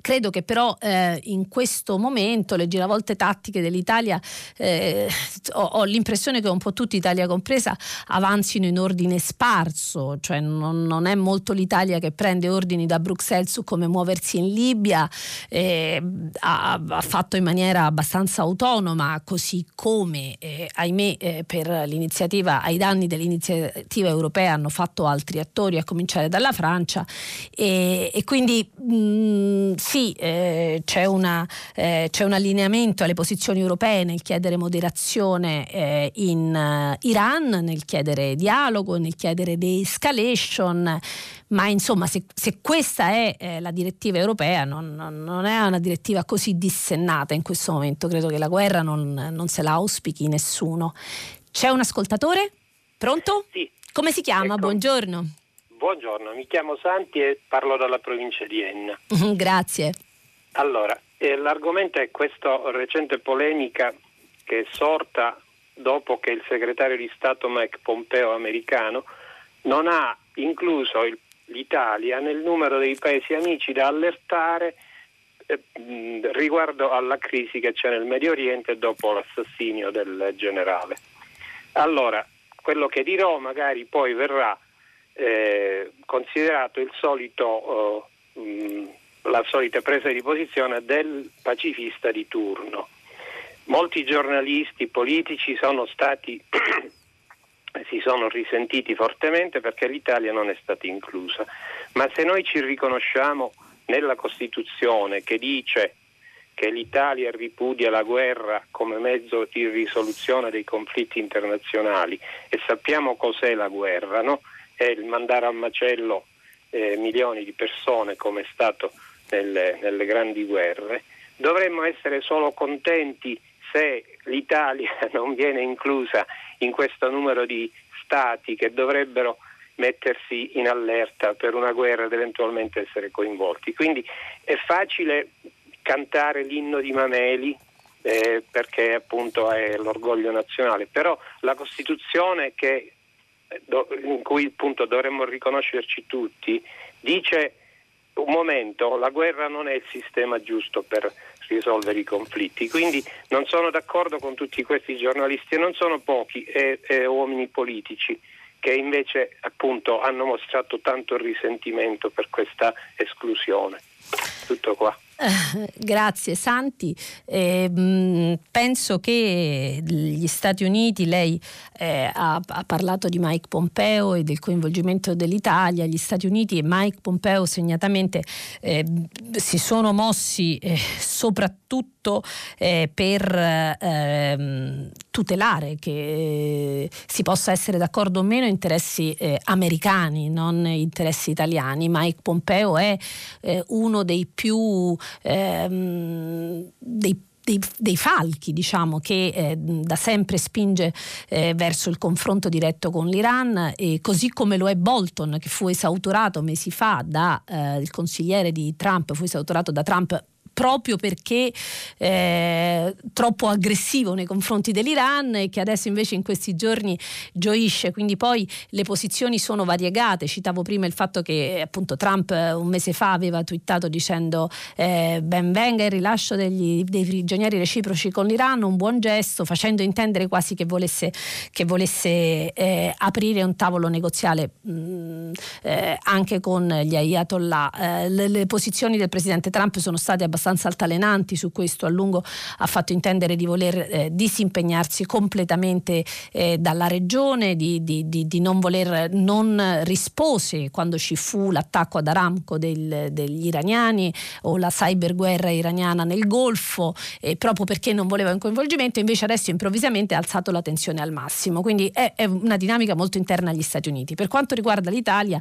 Credo che però eh, in questo momento le giravolte tattiche dell'Italia eh, ho, ho, l'impressione che un po' tutti, Italia compresa, avanzino in ordine sparso, cioè non, non, è molto l'Italia che prende ordini da Bruxelles su come muoversi in Libia, eh, ha, ha, fatto in maniera abbastanza autonoma, così come eh, ahimè eh, per l'iniziativa, ai danni dell'iniziativa europea hanno fatto altri attori, a cominciare dalla Francia. E, e quindi mh, mm, sì, eh, c'è, una, eh, c'è, un allineamento alle posizioni europee nel chiedere moderazione eh, in uh, Iran, nel chiedere dialogo, nel chiedere de-escalation, ma insomma se, se questa è eh, la direttiva europea non, non, non, è una direttiva così dissennata in questo momento, credo che la guerra non, non se la auspichi nessuno. C'è un ascoltatore? Pronto? Sì. Come si chiama? Ecco. Buongiorno. Buongiorno, mi chiamo Santi e parlo dalla provincia di Enna. Grazie. Allora, eh, l'argomento è questa recente polemica che è sorta dopo che il segretario di Stato Mike Pompeo americano non ha incluso il, l'Italia nel numero dei paesi amici da allertare eh, riguardo alla crisi che c'è nel Medio Oriente dopo l'assassinio del generale. Allora, quello che dirò magari poi verrà eh, considerato solito, mh, la solita presa di posizione del pacifista di turno. Molti giornalisti politici sono stati si sono risentiti fortemente perché l'Italia non è stata inclusa. Ma se noi ci riconosciamo nella Costituzione che dice che l'Italia ripudia la guerra come mezzo di risoluzione dei conflitti internazionali e sappiamo cos'è la guerra, no? È il mandare a macello eh, milioni di persone come è stato nelle, nelle grandi guerre, dovremmo essere solo contenti se l'Italia non viene inclusa in questo numero di stati che dovrebbero mettersi in allerta per una guerra ed eventualmente essere coinvolti. Quindi è facile cantare l'inno di Mameli eh, perché appunto è l'orgoglio nazionale, però la Costituzione che in cui appunto dovremmo riconoscerci tutti, dice un momento, la guerra non è il sistema giusto per risolvere i conflitti, quindi non sono d'accordo con tutti questi giornalisti e non sono pochi e, e uomini politici che invece appunto hanno mostrato tanto risentimento per questa esclusione. Tutto qua. grazie Santi. Eh, penso che gli Stati Uniti, lei eh, ha, ha, parlato di Mike Pompeo e del coinvolgimento dell'Italia, gli Stati Uniti e Mike Pompeo segnatamente eh, si sono mossi eh, soprattutto eh, per ehm, tutelare che si possa essere d'accordo o meno interessi eh, americani, non interessi italiani. Mike Pompeo è uno dei più ehm, dei dei, dei, falchi diciamo, che eh, da sempre spinge eh, verso il confronto diretto con l'Iran. E così come lo è Bolton che fu esautorato mesi fa da eh, consigliere di Trump, fu esautorato da Trump proprio perché eh, troppo aggressivo nei confronti dell'Iran e che adesso invece in questi giorni gioisce. Quindi poi le posizioni sono variegate. Citavo prima il fatto che appunto Trump un mese fa aveva twittato dicendo eh, ben venga il rilascio degli, dei prigionieri reciproci con l'Iran, un buon gesto, facendo intendere quasi che volesse, che volesse eh, aprire un tavolo negoziale mh, mm, eh, anche con gli ayatollah. Eh, le, le posizioni del presidente Trump sono state abbastanza abbastanza altalenanti su questo, a lungo ha fatto intendere di voler eh, disimpegnarsi completamente eh, dalla regione, di, di, di, di, non voler, non rispose quando ci fu l'attacco ad Aramco del, degli iraniani o la cyberguerra iraniana nel Golfo, eh, proprio perché non voleva un coinvolgimento, invece adesso improvvisamente ha alzato la tensione al massimo, quindi è, è una dinamica molto interna agli Stati Uniti. Per quanto riguarda l'Italia,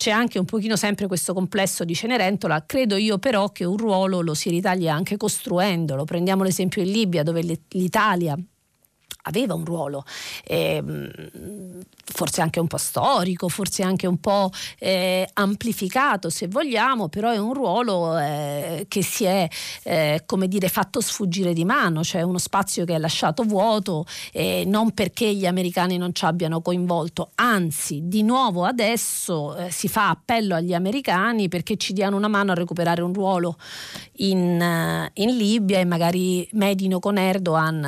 c'è anche un pochino sempre questo complesso di Cenerentola, credo io però che un ruolo lo si ritaglia anche costruendolo. Prendiamo l'esempio in Libia dove l'Italia aveva un ruolo, eh, forse anche un po' storico, forse anche un po' eh, amplificato se vogliamo, però è un ruolo eh, che si è eh, come dire fatto sfuggire di mano, cioè uno spazio che è lasciato vuoto eh, non perché gli americani non ci abbiano coinvolto, anzi di nuovo adesso eh, si fa appello agli americani perché ci diano una mano a recuperare un ruolo in, in Libia e magari medino con Erdogan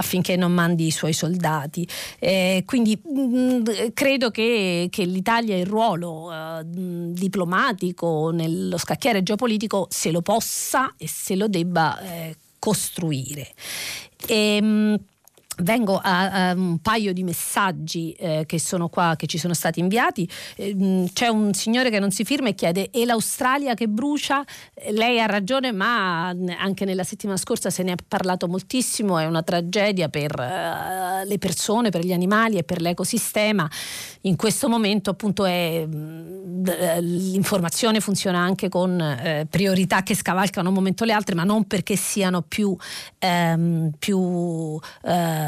affinché non mandi i suoi soldati. Eh, quindi mh, mm, credo che, che, l'Italia il ruolo eh, diplomatico nello scacchiere geopolitico se lo possa e se lo debba eh, costruire. E, ehm, mh, Vengo a, a, un paio di messaggi eh, che sono qua, che ci sono stati inviati. Eh, c'è un signore che non si firma e chiede: è l'Australia che brucia? Eh, lei ha ragione, ma anche nella settimana scorsa se ne è parlato moltissimo. È una tragedia per uh, le persone, per gli animali e per l'ecosistema. In questo momento, appunto, è, l'informazione funziona anche con eh, priorità che scavalcano un momento le altre, ma non perché siano più, ehm, più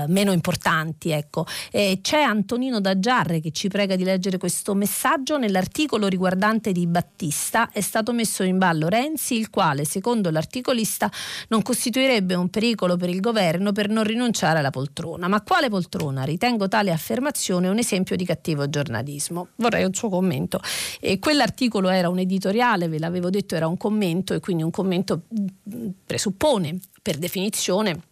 eh, eh, meno importanti. Ecco. c'è Antonino D'Aggiarre che ci prega di leggere questo messaggio. Nell'articolo riguardante di Battista è stato messo in ballo Renzi, il quale, secondo l'articolista, non costituirebbe un pericolo per il governo per non rinunciare alla poltrona. Ma quale poltrona? Ritengo tale affermazione un esempio di cattivo giornalismo. Vorrei un suo commento. E quell'articolo era un editoriale, ve l'avevo detto, era un commento e quindi un commento mm, presuppone per definizione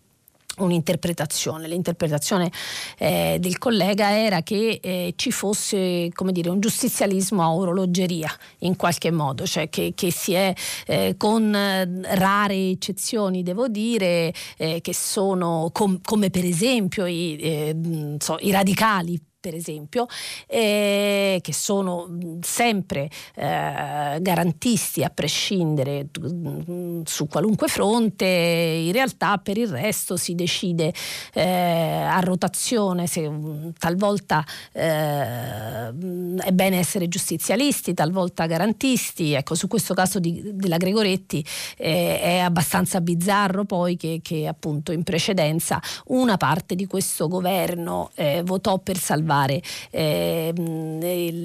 un'interpretazione. L'interpretazione eh, del collega era che eh, ci fosse dire, un giustizialismo a orologeria in qualche modo, cioè che, che si è eh, con rare eccezioni, devo dire, eh, che sono com- come per esempio i, eh, so, i radicali per esempio, eh, che sono sempre eh, garantisti a prescindere mm, su qualunque fronte, in realtà per il resto si decide eh, a rotazione se mm, talvolta eh, è bene essere giustizialisti, talvolta garantisti. Ecco, su questo caso di, della Gregoretti eh, è abbastanza bizzarro poi che, che, appunto in precedenza una parte di questo governo eh, votò per salvare salvare eh,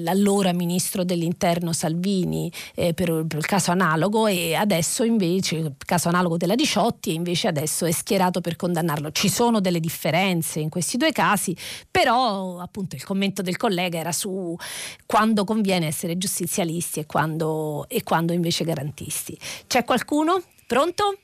l'allora ministro dell'interno Salvini eh, per, per, il caso analogo e adesso invece, il caso analogo della Diciotti, e invece adesso è schierato per condannarlo. Ci sono delle differenze in questi due casi, però appunto il commento del collega era su quando conviene essere giustizialisti e quando, e quando invece garantisti. C'è qualcuno? Pronto?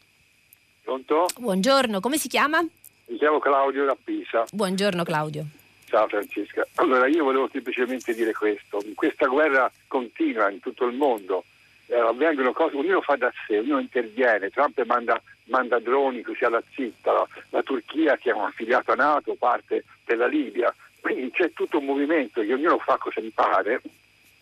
Pronto? Buongiorno, come si chiama? Mi chiamo Claudio da Pisa. Buongiorno Claudio. Ciao Francesca. Allora io volevo semplicemente dire questo. Questa guerra continua in tutto il mondo. Eh, avvengono cose, ognuno fa da sé, ognuno interviene. Trump manda, manda droni così alla zitta, la, la Turchia che è un affiliato a Nato, parte della Libia. Quindi c'è tutto un movimento che ognuno fa cosa gli pare,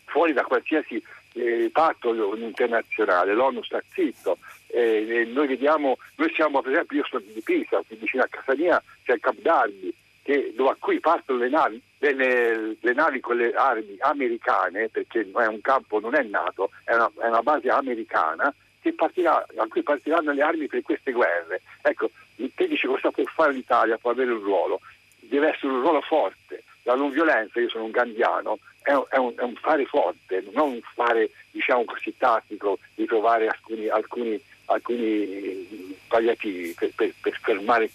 fuori da qualsiasi eh, patto internazionale. L'ONU sta zitto. Eh, noi vediamo, noi siamo per esempio, io sono di Pisa, qui vicino a casa mia c'è il Cap d'Armi che, dove a cui partono le navi, le, le, navi con le armi americane, perché è un campo, non è nato, è una, è una base americana, partirà, a cui partiranno le armi per queste guerre. Ecco, te dici cosa può fare l'Italia, può avere un ruolo, deve essere un ruolo forte. La non violenza, io sono un gandiano, è un, è un, è un fare forte, non un fare diciamo così tattico di trovare alcuni, alcuni, alcuni palliativi per, per, per fermare.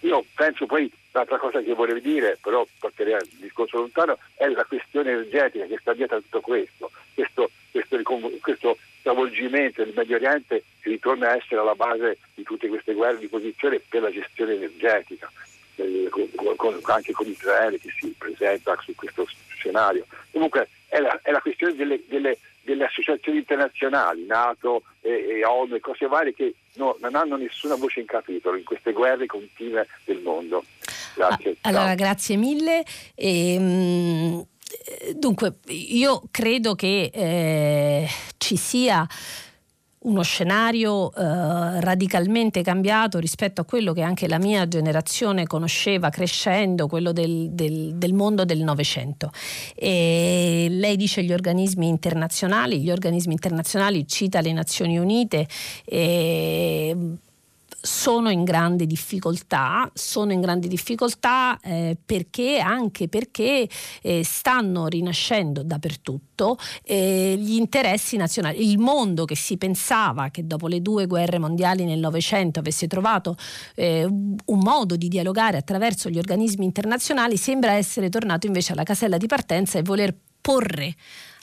Io penso poi L'altra cosa che volevo dire, però porterei al discorso lontano, è la questione energetica che sta dietro a tutto questo. Questo, questo, questo stravolgimento del Medio Oriente ritorna a essere alla base di tutte queste guerre di posizione per la gestione energetica, eh, con, con, anche con Israele che si presenta su questo scenario. Comunque è la, è la questione delle, delle, delle, associazioni internazionali, Nato e, e ONU e cose varie che no, non hanno nessuna voce in capitolo in queste guerre continue del mondo. Grazie. Ah, allora, grazie mille. E, ehm, dunque, io credo che eh, ci sia uno scenario eh, radicalmente cambiato rispetto a quello che anche la mia generazione conosceva crescendo, quello del, del, del mondo del Novecento. lei dice gli organismi internazionali, gli organismi internazionali cita le Nazioni Unite. E, sono in grande difficoltà, sono in grande difficoltà eh, perché anche perché eh, stanno rinascendo dappertutto eh, gli interessi nazionali. Il mondo che si pensava che dopo le due guerre mondiali nel Novecento avesse trovato eh, un modo di dialogare attraverso gli organismi internazionali sembra essere tornato invece alla casella di partenza e voler porre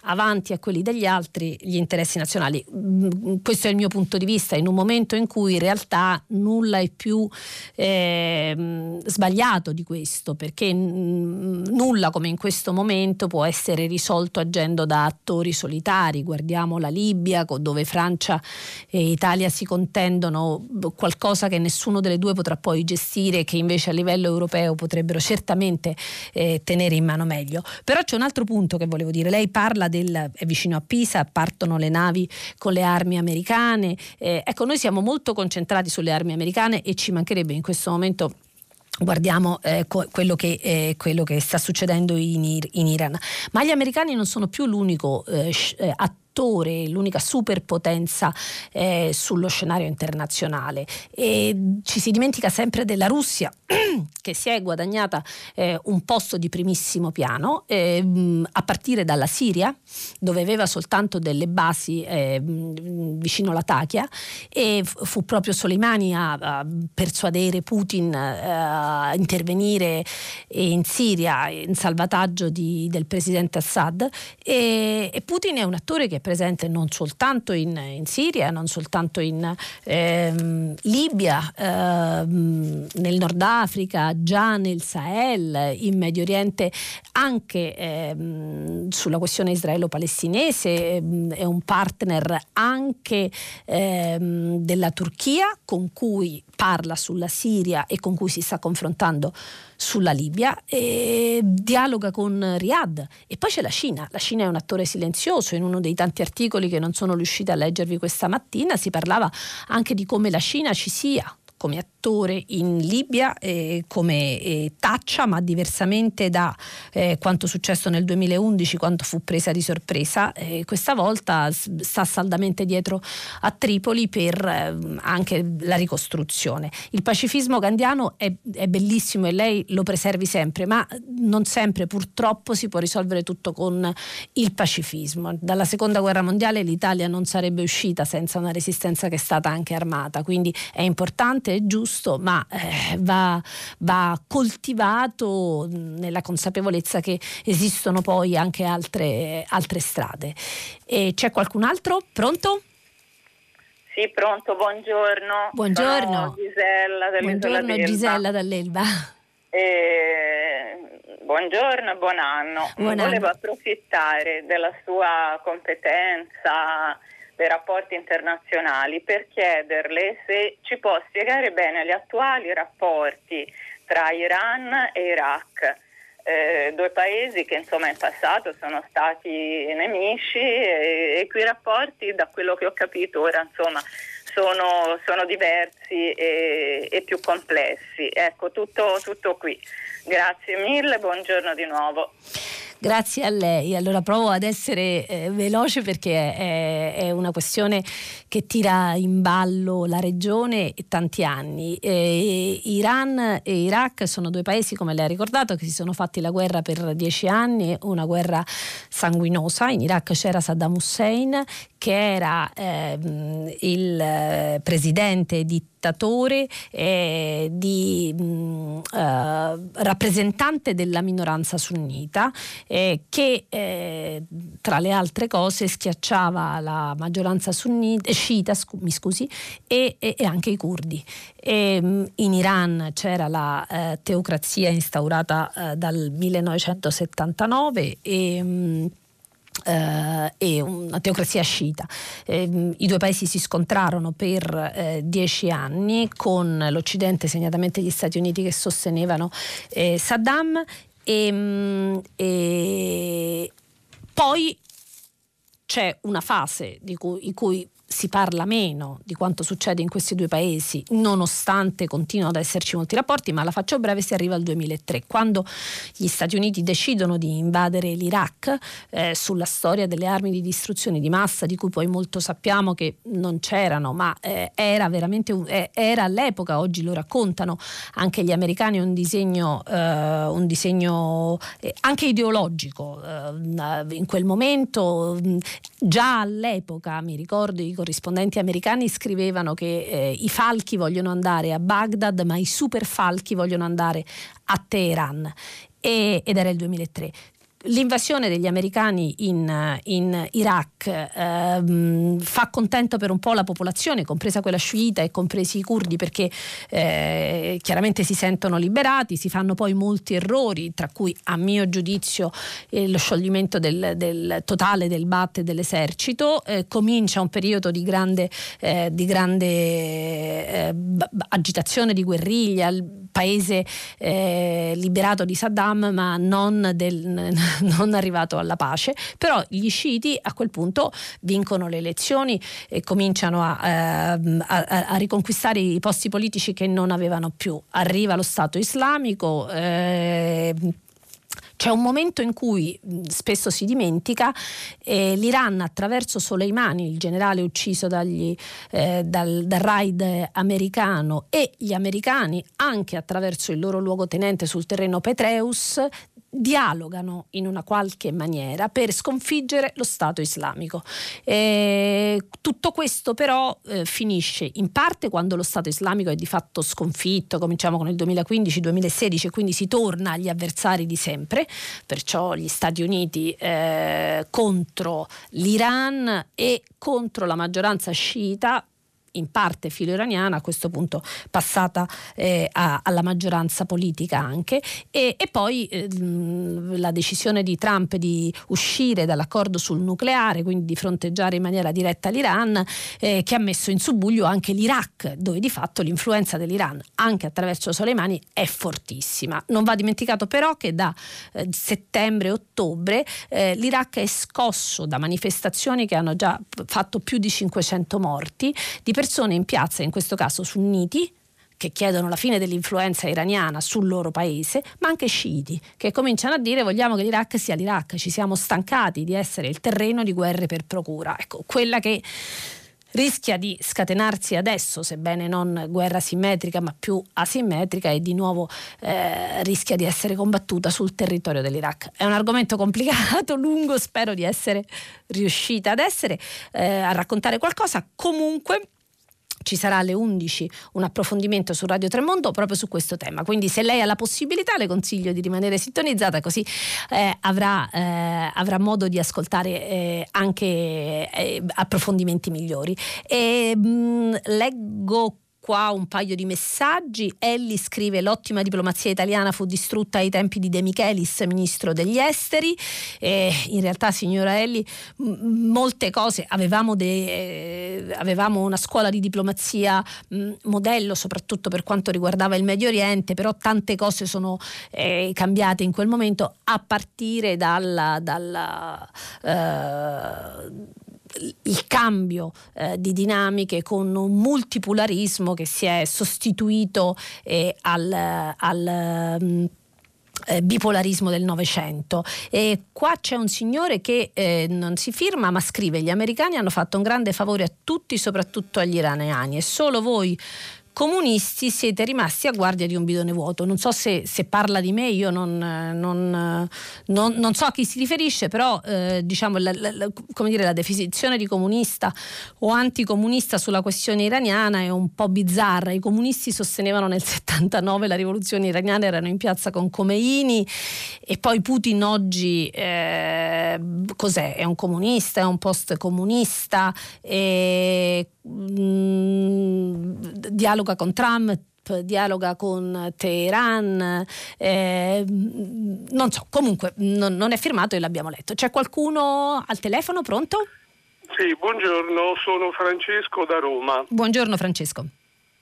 avanti a quelli degli altri gli interessi nazionali. Mm, questo è il mio punto di vista, in un momento in cui in realtà nulla è più eh, sbagliato di questo, perché n- nulla come in questo momento può essere risolto agendo da attori solitari. Guardiamo la Libia, dove Francia e Italia si contendono qualcosa che nessuno delle due potrà poi gestire, che invece a livello europeo potrebbero certamente eh, tenere in mano meglio. Però c'è un altro punto che volevo dire. Lei parla del, è vicino a Pisa, partono le navi con le armi americane. Eh, ecco, noi siamo molto concentrati sulle armi americane e ci mancherebbe in questo momento guardiamo eh, quello, che, eh, quello, che, sta succedendo in, in, Iran. Ma gli americani non sono più l'unico eh, eh attore, l'unica superpotenza eh, sullo scenario internazionale. E ci si dimentica sempre della Russia che si è guadagnata eh, un posto di primissimo piano eh, a partire dalla Siria dove aveva soltanto delle basi eh, vicino alla Takia e fu proprio Soleimani a, a persuadere Putin eh, a intervenire in Siria in salvataggio di, del presidente Assad e, e, Putin è un attore che presente non soltanto in, in Siria, non soltanto in ehm, Libia, ehm, nel Nord Africa, già nel Sahel, in Medio Oriente, anche ehm, sulla questione israelo-palestinese, ehm, è un partner anche ehm, della Turchia con cui parla sulla Siria e con cui si sta confrontando sulla Libia e dialoga con Riyadh. E poi c'è la Cina. La Cina è un attore silenzioso, in uno dei tanti articoli che non sono riuscita a leggervi questa mattina si parlava anche di come la Cina ci sia come attore in Libia eh, come eh, taccia, ma diversamente da eh, quanto successo nel 2011 quando fu presa di sorpresa. questa volta sta saldamente dietro a Tripoli per ehm, anche la ricostruzione. Il pacifismo gandiano è, è bellissimo e lei lo preservi sempre, ma non sempre purtroppo si può risolvere tutto con il pacifismo. Dalla seconda guerra mondiale l'Italia non sarebbe uscita senza una resistenza che è stata anche armata, quindi è importante è giusto, ma eh, va, va, coltivato nella consapevolezza che esistono poi anche altre, altre strade. E c'è qualcun altro? Pronto? Sì, pronto, buongiorno. Buongiorno. Sono Gisella Buongiorno Gisella dall'Elba. Eh, buongiorno e buon anno. Buon Volevo anno. approfittare della sua competenza dei rapporti internazionali per chiederle se ci può spiegare bene gli attuali rapporti tra Iran e Iraq. Eh, due paesi che insomma in passato sono stati nemici e, e quei rapporti da quello che ho capito ora insomma sono, sono diversi e, e, più complessi. Ecco tutto, tutto qui. Grazie mille, buongiorno di nuovo. Grazie a lei. Allora provo ad essere eh, veloce perché è, è, una questione che tira in ballo la regione e tanti anni. Eh, Iran e Iraq sono due paesi, come lei ha ricordato, che si sono fatti la guerra per dieci anni, una guerra sanguinosa. In Iraq c'era Saddam Hussein che era ehm, il eh, presidente dittatore eh, di mh, mm, eh, rappresentante della minoranza sunnita eh, che eh, tra le altre cose schiacciava la maggioranza sunnita, sciita scu- mi scusi, e, e, e, anche i curdi. Mh, in Iran c'era la eh, teocrazia instaurata dal 1979 e mh, Uh, e una teocrazia sciita. Eh, I due paesi si scontrarono per eh, dieci anni con l'Occidente, segnatamente gli Stati Uniti, che sostenevano eh, Saddam e, mm, e, poi c'è una fase cui, in cui si parla meno di quanto succede in questi due paesi, nonostante continuino ad esserci molti rapporti, ma la faccio breve, si arriva al 2003, quando gli Stati Uniti decidono di invadere l'Iraq eh, sulla storia delle armi di distruzione di massa, di cui poi molto sappiamo che non c'erano, ma eh, era veramente un, eh, era all'epoca, oggi lo raccontano anche gli americani, un disegno, eh, un disegno eh, anche ideologico. Eh, in quel momento, già all'epoca, mi ricordo i corrispondenti americani scrivevano che eh, i falchi vogliono andare a Baghdad, ma i super falchi vogliono andare a Teheran. Ed era il 2003 l'invasione degli americani in, in Iraq ehm, fa contento per un po' la popolazione, compresa quella sciita e compresi i curdi, perché eh, chiaramente si sentono liberati, si fanno poi molti errori, tra cui a mio giudizio eh, lo scioglimento del, del, totale del BAT e dell'esercito, eh, comincia un periodo di grande, eh, di grande eh, agitazione di guerriglia, paese eh, liberato di Saddam ma non del non arrivato alla pace, però gli sciiti a quel punto vincono le elezioni e cominciano a, ehm, a, a riconquistare i posti politici che non avevano più. Arriva lo Stato islamico. Eh, c'è un momento in cui spesso si dimentica eh, l'Iran attraverso Soleimani, il generale ucciso dagli, eh, dal, dal raid americano e gli americani anche attraverso il loro luogotenente sul terreno Petreus dialogano in una qualche maniera per sconfiggere lo Stato islamico. Eh, tutto questo però eh, finisce in parte quando lo Stato islamico è di fatto sconfitto, cominciamo con il 2015-2016 e quindi si torna agli avversari di sempre, perciò gli Stati Uniti eh, contro l'Iran e contro la maggioranza sciita in parte filo-iraniana, a questo punto passata eh, a, alla maggioranza politica anche, e, e poi eh, la decisione di Trump di uscire dall'accordo sul nucleare, quindi di fronteggiare in maniera diretta l'Iran, eh, che ha messo in subbuglio anche l'Iraq, dove di fatto l'influenza dell'Iran, anche attraverso Soleimani, è fortissima. Non va dimenticato però che da eh, settembre-ottobre eh, l'Iraq è scosso da manifestazioni che hanno già fatto più di 500 morti, di persone in piazza, in questo caso sunniti, che chiedono la fine dell'influenza iraniana sul loro paese, ma anche sciiti, che cominciano a dire vogliamo che l'Iraq sia l'Iraq, ci siamo stancati di essere il terreno di guerre per procura. Ecco, quella che rischia di scatenarsi adesso, sebbene non guerra simmetrica ma più asimmetrica e di nuovo eh, rischia di essere combattuta sul territorio dell'Iraq. È un argomento complicato, lungo, spero di essere riuscita ad essere, eh, a raccontare qualcosa. Comunque ci sarà alle 11 un approfondimento su Radio Tremondo proprio su questo tema. Quindi se lei ha la possibilità le consiglio di rimanere sintonizzata così eh, avrà, eh, avrà, modo di ascoltare eh, anche eh, approfondimenti migliori. E, mh, mm, leggo qua un paio di messaggi. Elli scrive l'ottima diplomazia italiana fu distrutta ai tempi di De Michelis, ministro degli esteri. E in realtà, signora Elli, m- molte cose avevamo, de- eh, avevamo, una scuola di diplomazia mh, modello, soprattutto per quanto riguardava il Medio Oriente, però tante cose sono eh, cambiate in quel momento a partire dalla, dalla eh, il cambio eh, di dinamiche con un multipolarismo che si è sostituito eh, al, al um, eh, bipolarismo del Novecento. E qua c'è un signore che eh, non si firma ma scrive: Gli americani hanno fatto un grande favore a tutti, soprattutto agli iraniani, e solo voi comunisti siete rimasti a guardia di un bidone vuoto. Non so se, se parla di me, io non, non, non, non, so a chi si riferisce, però eh, diciamo, la, la, dire, la definizione di comunista o anticomunista sulla questione iraniana è un po' bizzarra. I comunisti sostenevano nel 79 la rivoluzione iraniana, erano in piazza con Khomeini e poi Putin oggi eh, cos'è? È un comunista, è un post comunista. E, mh, dialoga con Trump, dialoga con Teheran, eh, non so, comunque non, non, è firmato e l'abbiamo letto. C'è qualcuno al telefono pronto? Sì, buongiorno, sono Francesco da Roma. Buongiorno Francesco.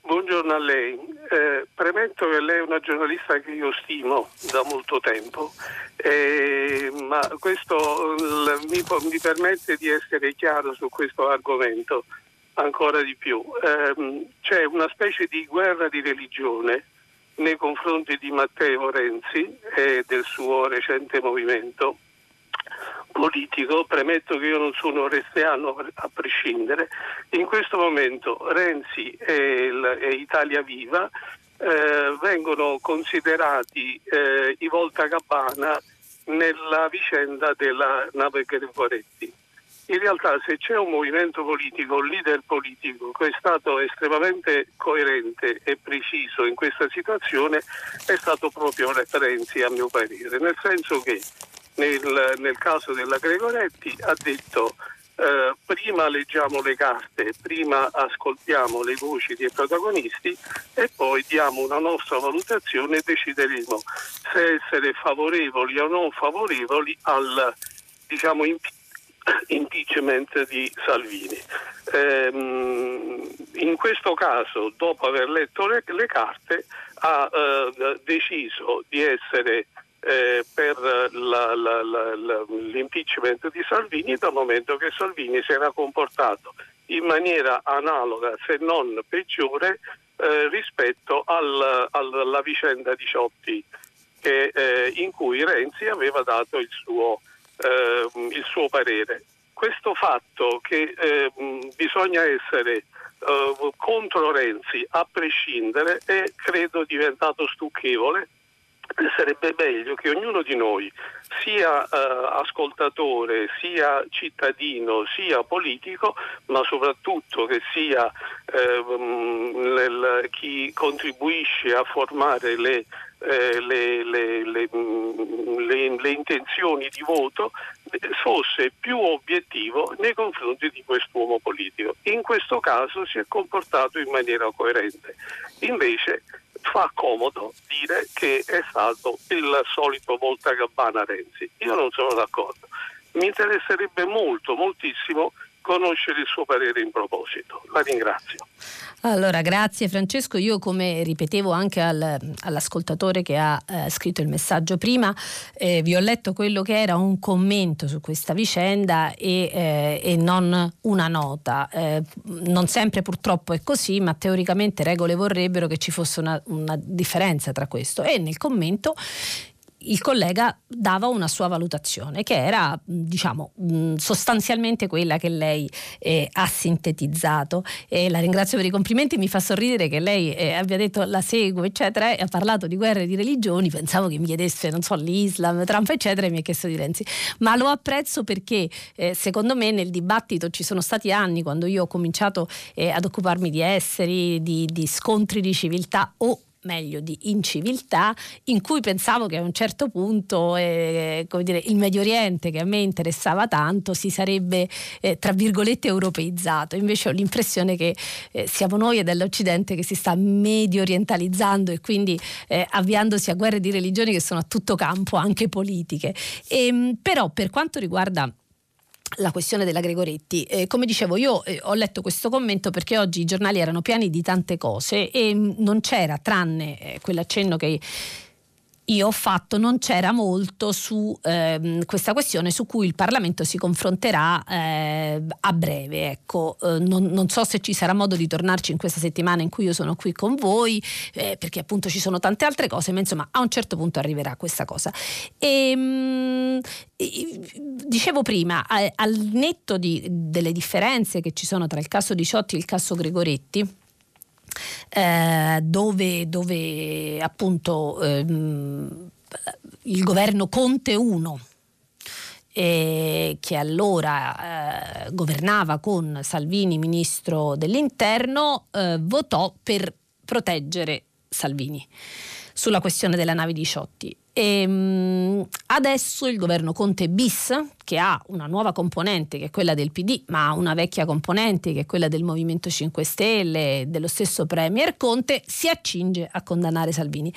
Buongiorno a lei. Eh, premetto che lei è una giornalista che io stimo da molto tempo, eh, ma questo l- mi, mi permette di essere chiaro su questo argomento ancora di più. Eh, c'è una specie di guerra di religione nei confronti di Matteo Renzi e del suo recente movimento politico, premetto che io non sono resteano a prescindere, in questo momento Renzi e, il, e Italia Viva eh, vengono considerati eh, i voltagabbana nella vicenda della nave Gregoretti in realtà se c'è un movimento politico, un leader politico che è stato estremamente coerente e preciso in questa situazione è stato proprio Renzi a mio parere, nel senso che nel, nel caso della Gregoretti ha detto eh, prima leggiamo le carte, prima ascoltiamo le voci dei protagonisti e poi diamo una nostra valutazione e decideremo se essere favorevoli o non favorevoli al diciamo, impiego impeachment di Salvini. Ehm, in questo caso, dopo aver letto le, le carte, ha eh, deciso di essere eh, per la, la, la, l'impeachment di Salvini dal momento che Salvini si era comportato in maniera analoga, se non peggiore, eh, rispetto al, alla vicenda di Ciotti che, eh, in cui Renzi aveva dato il suo, eh, il suo parere. Questo fatto che eh, bisogna essere eh, contro Renzi a prescindere è credo diventato stucchevole sarebbe meglio che ognuno di noi, sia eh, ascoltatore, sia cittadino, sia politico, ma soprattutto che sia eh, l- chi contribuisce a formare le, eh, le, le, le, intenzioni di voto, fosse più obiettivo nei confronti di quest'uomo politico. In questo caso si è comportato in maniera coerente. Invece fa comodo dire che è stato il solito volta gabbana Renzi. Io non sono d'accordo. Mi interesserebbe molto, moltissimo conoscere il suo parere in proposito. La ringrazio. Allora, grazie Francesco. Io come ripetevo anche al, all'ascoltatore che ha eh, scritto il messaggio prima, eh, vi ho letto quello che era un commento su questa vicenda e, eh, e non una nota. Eh, non sempre purtroppo è così, ma teoricamente regole vorrebbero che ci fosse una, una differenza tra questo. E nel commento il collega dava una sua valutazione che era diciamo sostanzialmente quella che lei eh, ha sintetizzato. E la ringrazio per i complimenti mi fa sorridere che lei eh, abbia detto la seguo eccetera e ha parlato di guerre di religioni pensavo che mi chiedesse non so l'Islam Trump eccetera e mi ha chiesto di Renzi. Ma lo apprezzo perché eh, secondo me nel dibattito ci sono stati anni quando io ho cominciato eh, ad occuparmi di esseri di, di scontri di civiltà o meglio di inciviltà, in cui pensavo che a un certo punto eh, dire, il Medio Oriente, che a me interessava tanto, si sarebbe, eh, tra virgolette, europeizzato. Invece ho l'impressione che eh, siamo noi dell'Occidente che si sta medio orientalizzando e quindi eh, avviandosi a guerre di religioni che sono a tutto campo, anche politiche. E, ehm, però per quanto riguarda la questione della Gregoretti. Eh, come dicevo, io eh, ho letto questo commento perché oggi i giornali erano pieni di tante cose e mh, non c'era, tranne eh, quell'accenno che io ho fatto non c'era molto su ehm, questa questione su cui il Parlamento si confronterà eh, a breve. Ecco, eh, non, non, so se ci sarà modo di tornarci in questa settimana in cui io sono qui con voi, eh, perché appunto ci sono tante altre cose, ma insomma a un certo punto arriverà questa cosa. E, mh, dicevo prima, al netto di, delle differenze che ci sono tra il caso di Ciotti e il caso Gregoretti, eh, dove, dove, appunto ehm, il governo Conte 1 eh, che allora eh, governava con Salvini ministro dell'interno eh, votò per proteggere Salvini sulla questione della nave di Ciotti. E, ehm, adesso il governo Conte bis, che ha una nuova componente che è quella del PD, ma ha una vecchia componente che è quella del Movimento 5 Stelle, dello stesso Premier Conte, si accinge a condannare Salvini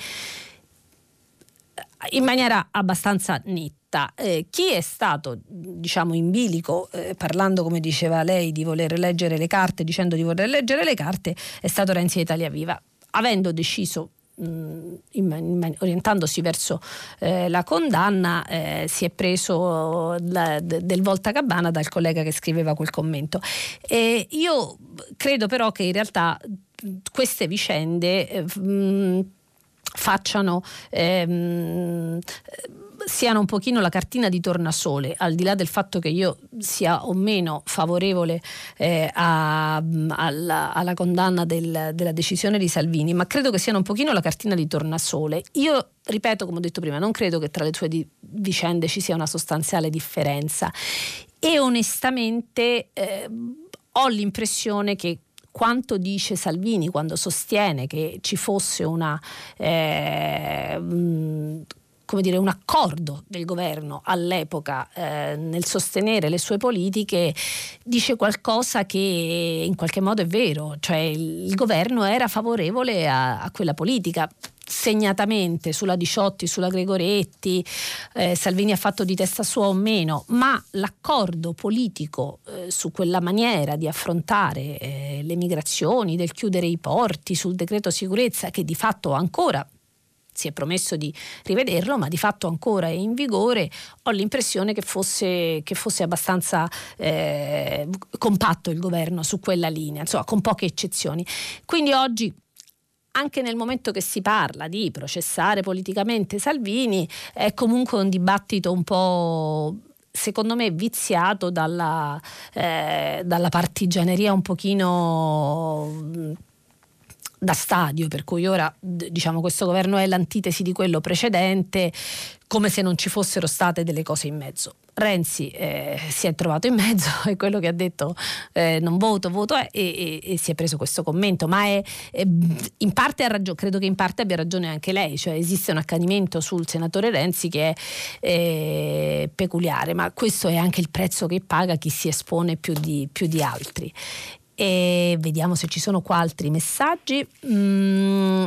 in maniera abbastanza netta. Eh, chi è stato, diciamo, in bilico, eh, parlando come diceva lei di voler leggere le carte, dicendo di voler leggere le carte, è stato Renzi Italia Viva. Avendo deciso orientandosi verso eh, la condanna eh, si è preso la, de, del volta cabana dal collega che scriveva quel commento. E io credo però che in realtà queste vicende eh, facciano ehm, siano un pochino la cartina di tornasole, al di là del fatto che io sia o meno favorevole eh, a, alla, alla, condanna del, della decisione di Salvini, ma credo che siano un pochino la cartina di tornasole. Io ripeto, come ho detto prima, non credo che tra le sue di, vicende ci sia una sostanziale differenza e onestamente eh, ho l'impressione che quanto dice Salvini quando sostiene che ci fosse una eh, come dire, un accordo del governo all'epoca eh, nel sostenere le sue politiche dice qualcosa che in qualche modo è vero, cioè il, governo era favorevole a, a quella politica. Segnatamente sulla Diciotti, sulla Gregoretti, eh, Salvini ha fatto di testa sua o meno, ma l'accordo politico eh, su quella maniera di affrontare eh, le migrazioni, del chiudere i porti, sul decreto sicurezza che di fatto ancora si è promesso di rivederlo, ma di fatto ancora è in vigore, ho l'impressione che fosse, che fosse abbastanza eh, compatto il governo su quella linea, insomma, con poche eccezioni. Quindi oggi anche nel momento che si parla di processare politicamente Salvini è comunque un dibattito un po' secondo me viziato dalla, eh, dalla partigianeria un pochino da stadio, per cui ora diciamo questo governo è l'antitesi di quello precedente, come se non ci fossero state delle cose in mezzo. Renzi eh, si è trovato in mezzo, è quello che ha detto eh, non voto, voto è, e, e, e, si è preso questo commento, ma è, è, in parte ha ragione, credo che in parte abbia ragione anche lei, cioè esiste un accanimento sul senatore Renzi che è eh, peculiare, ma questo è anche il prezzo che paga chi si espone più di, più di altri. E vediamo se ci sono qua altri messaggi. Mm,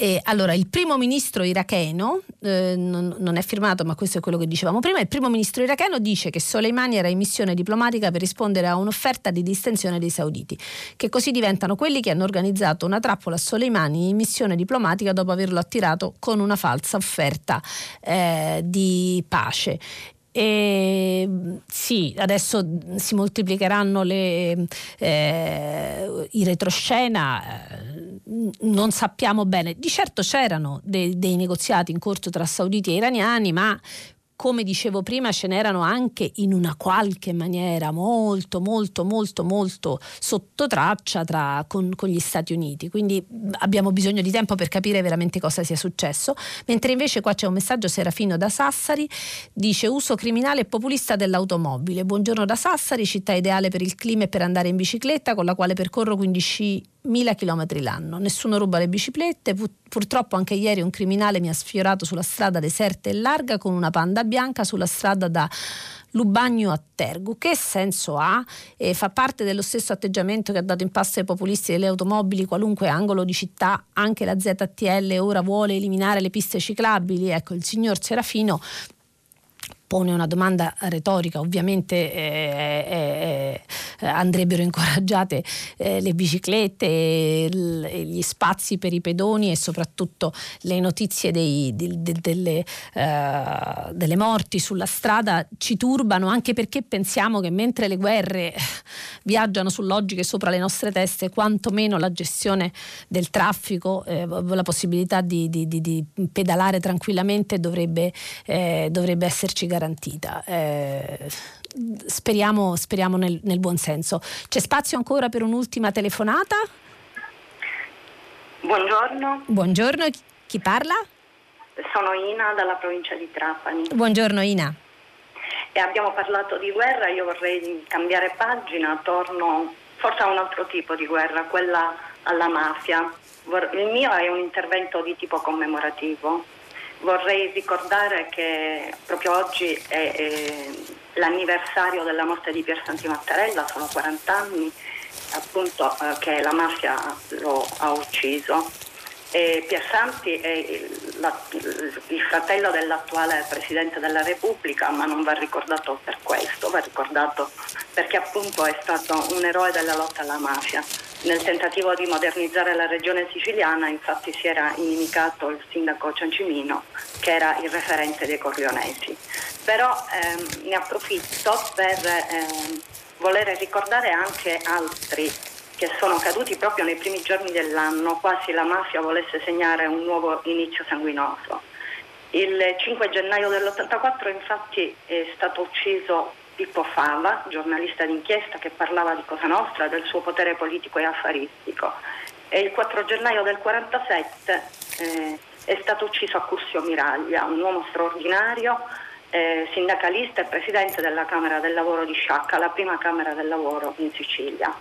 e allora, il primo ministro iracheno, eh, non, non, è firmato, ma questo è quello che dicevamo prima, il primo ministro iracheno dice che Soleimani era in missione diplomatica per rispondere a un'offerta di distensione dei sauditi, che così diventano quelli che hanno organizzato una trappola a Soleimani in missione diplomatica dopo averlo attirato con una falsa offerta eh, di pace. E, sì, adesso si moltiplicheranno le, eh, i retroscena, eh, non sappiamo bene. Di certo c'erano dei, dei negoziati in corso tra sauditi e iraniani, ma come dicevo prima, ce n'erano anche in una qualche maniera molto, molto, molto, molto sotto traccia tra, con, con, gli Stati Uniti. Quindi abbiamo bisogno di tempo per capire veramente cosa sia successo. Mentre invece qua c'è un messaggio serafino da Sassari, dice uso criminale e populista dell'automobile. Buongiorno da Sassari, città ideale per il clima e per andare in bicicletta, con la quale percorro 15 mila chilometri l'anno. Nessuno ruba le biciclette. Purtroppo anche ieri un criminale mi ha sfiorato sulla strada deserta e larga con una panda bianca sulla strada da Lubagno a Tergu. Che senso ha? E fa parte dello stesso atteggiamento che ha dato in pasto ai populisti delle automobili qualunque angolo di città, anche la ZTL ora vuole eliminare le piste ciclabili. Ecco, il signor Serafino pone una domanda retorica, ovviamente eh, eh, eh, andrebbero incoraggiate eh, le biciclette, gli spazi per i pedoni e soprattutto le notizie dei, de, de, delle, eh, delle, morti sulla strada ci turbano anche perché pensiamo che mentre le guerre viaggiano su logiche sopra le nostre teste, quantomeno la gestione del traffico, la possibilità di, di, di, pedalare tranquillamente dovrebbe, dovrebbe esserci garantita garantita. Eh, speriamo, speriamo nel, nel buon senso. C'è spazio ancora per un'ultima telefonata? Buongiorno. Buongiorno, chi parla? Sono Ina dalla provincia di Trapani. Buongiorno Ina. E abbiamo parlato di guerra, io vorrei cambiare pagina, torno forse a un altro tipo di guerra, quella alla mafia. Il mio è un intervento di tipo commemorativo Vorrei ricordare che proprio oggi è, è l'anniversario della morte di Pier Santi Mattarella, sono 40 anni appunto eh, che la mafia lo ha ucciso. E Santi è il, la, il fratello dell'attuale Presidente della Repubblica, ma non va ricordato per questo, va ricordato perché appunto è stato un eroe della lotta alla mafia. Nel tentativo di modernizzare la regione siciliana infatti si era inimicato il sindaco Ciancimino che era il referente dei Corleonesi. Però ehm, ne approfitto per ehm, voler ricordare anche altri che sono caduti proprio nei primi giorni dell'anno, quasi la mafia volesse segnare un nuovo inizio sanguinoso. Il 5 gennaio dell'84 infatti è stato ucciso Pippo Fava, giornalista d'inchiesta che parlava di Cosa Nostra, del suo potere politico e affaristico. E il 4 gennaio del 47 eh, è stato ucciso a Cursio Miraglia, un uomo straordinario, eh, sindacalista e presidente della Camera del Lavoro di Sciacca, la prima Camera del Lavoro in Sicilia,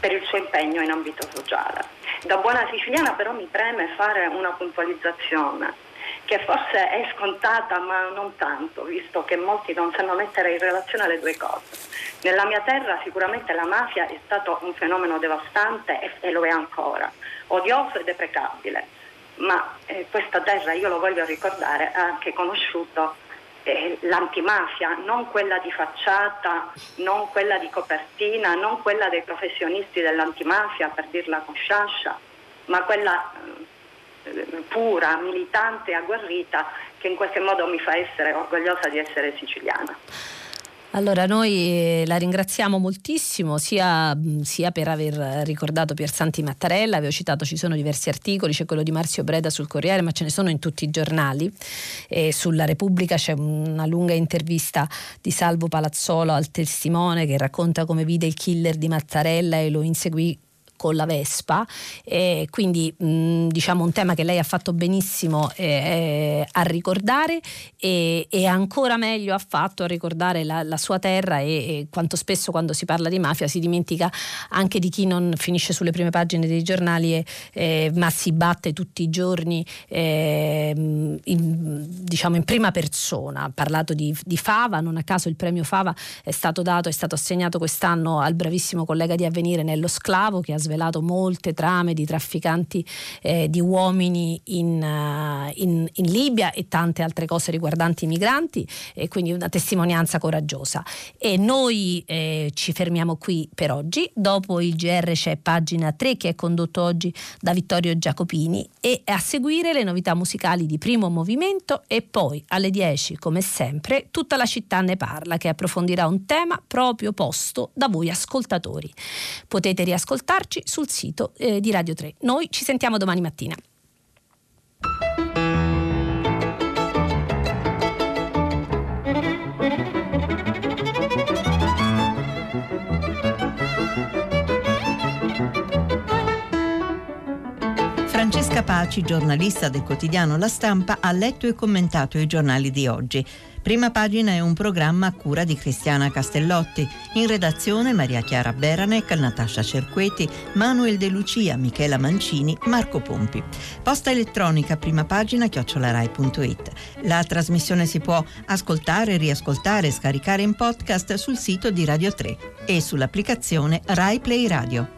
per il suo impegno in ambito sociale. Da buona siciliana però mi preme fare una puntualizzazione che forse è scontata ma non tanto, visto che molti non sanno mettere in relazione le due cose. Nella mia terra sicuramente la mafia è stato un fenomeno devastante e, e lo è ancora, odioso e deprecabile, ma eh, questa terra, io lo voglio ricordare, ha anche conosciuto eh, l'antimafia, non quella di facciata, non quella di copertina, non quella dei professionisti dell'antimafia, per dirla con sciascia, ma quella... Eh, pura, militante, agguerrita, che in qualche modo mi fa essere orgogliosa di essere siciliana. Allora noi eh, la ringraziamo moltissimo sia, sia, per aver ricordato Piersanti Mattarella, avevo citato ci sono diversi articoli, c'è quello di Marzio Breda sul Corriere, ma ce ne sono in tutti i giornali. E sulla Repubblica c'è una lunga intervista di Salvo Palazzolo al testimone che racconta come vide il killer di Mattarella e lo inseguì con la Vespa, e quindi mh, diciamo un tema che lei ha fatto benissimo eh, eh, a ricordare e, e, ancora meglio ha fatto a ricordare la, la sua terra e, e, quanto spesso quando si parla di mafia si dimentica anche di chi non finisce sulle prime pagine dei giornali e, eh, ma si batte tutti i giorni eh, in, diciamo in prima persona. Ha parlato di, di Fava, non a caso il premio Fava è stato dato, è stato assegnato quest'anno al bravissimo collega di Avvenire Nello Sclavo che ha svelato molte trame di trafficanti eh, di uomini in, uh, in, in, Libia e tante altre cose riguardanti i migranti e quindi una testimonianza coraggiosa. E noi eh, ci fermiamo qui per oggi, dopo il GR c'è pagina 3 che è condotto oggi da Vittorio Giacopini e a seguire le novità musicali di primo movimento e poi alle 10 come sempre tutta la città ne parla che approfondirà un tema proprio posto da voi ascoltatori. Potete riascoltarci seguirci sul sito eh, di Radio 3. Noi ci sentiamo domani mattina. Francesca Paci, giornalista del quotidiano La Stampa, ha letto e commentato i giornali di oggi. Prima pagina è un programma a cura di Cristiana Castellotti. In redazione Maria Chiara Beranec, Natascia Cerqueti, Manuel De Lucia, Michela Mancini, Marco Pompi. Posta elettronica prima pagina chiocciolarai.it. La trasmissione si può ascoltare, riascoltare e scaricare in podcast sul sito di Radio 3 e sull'applicazione Rai Play Radio.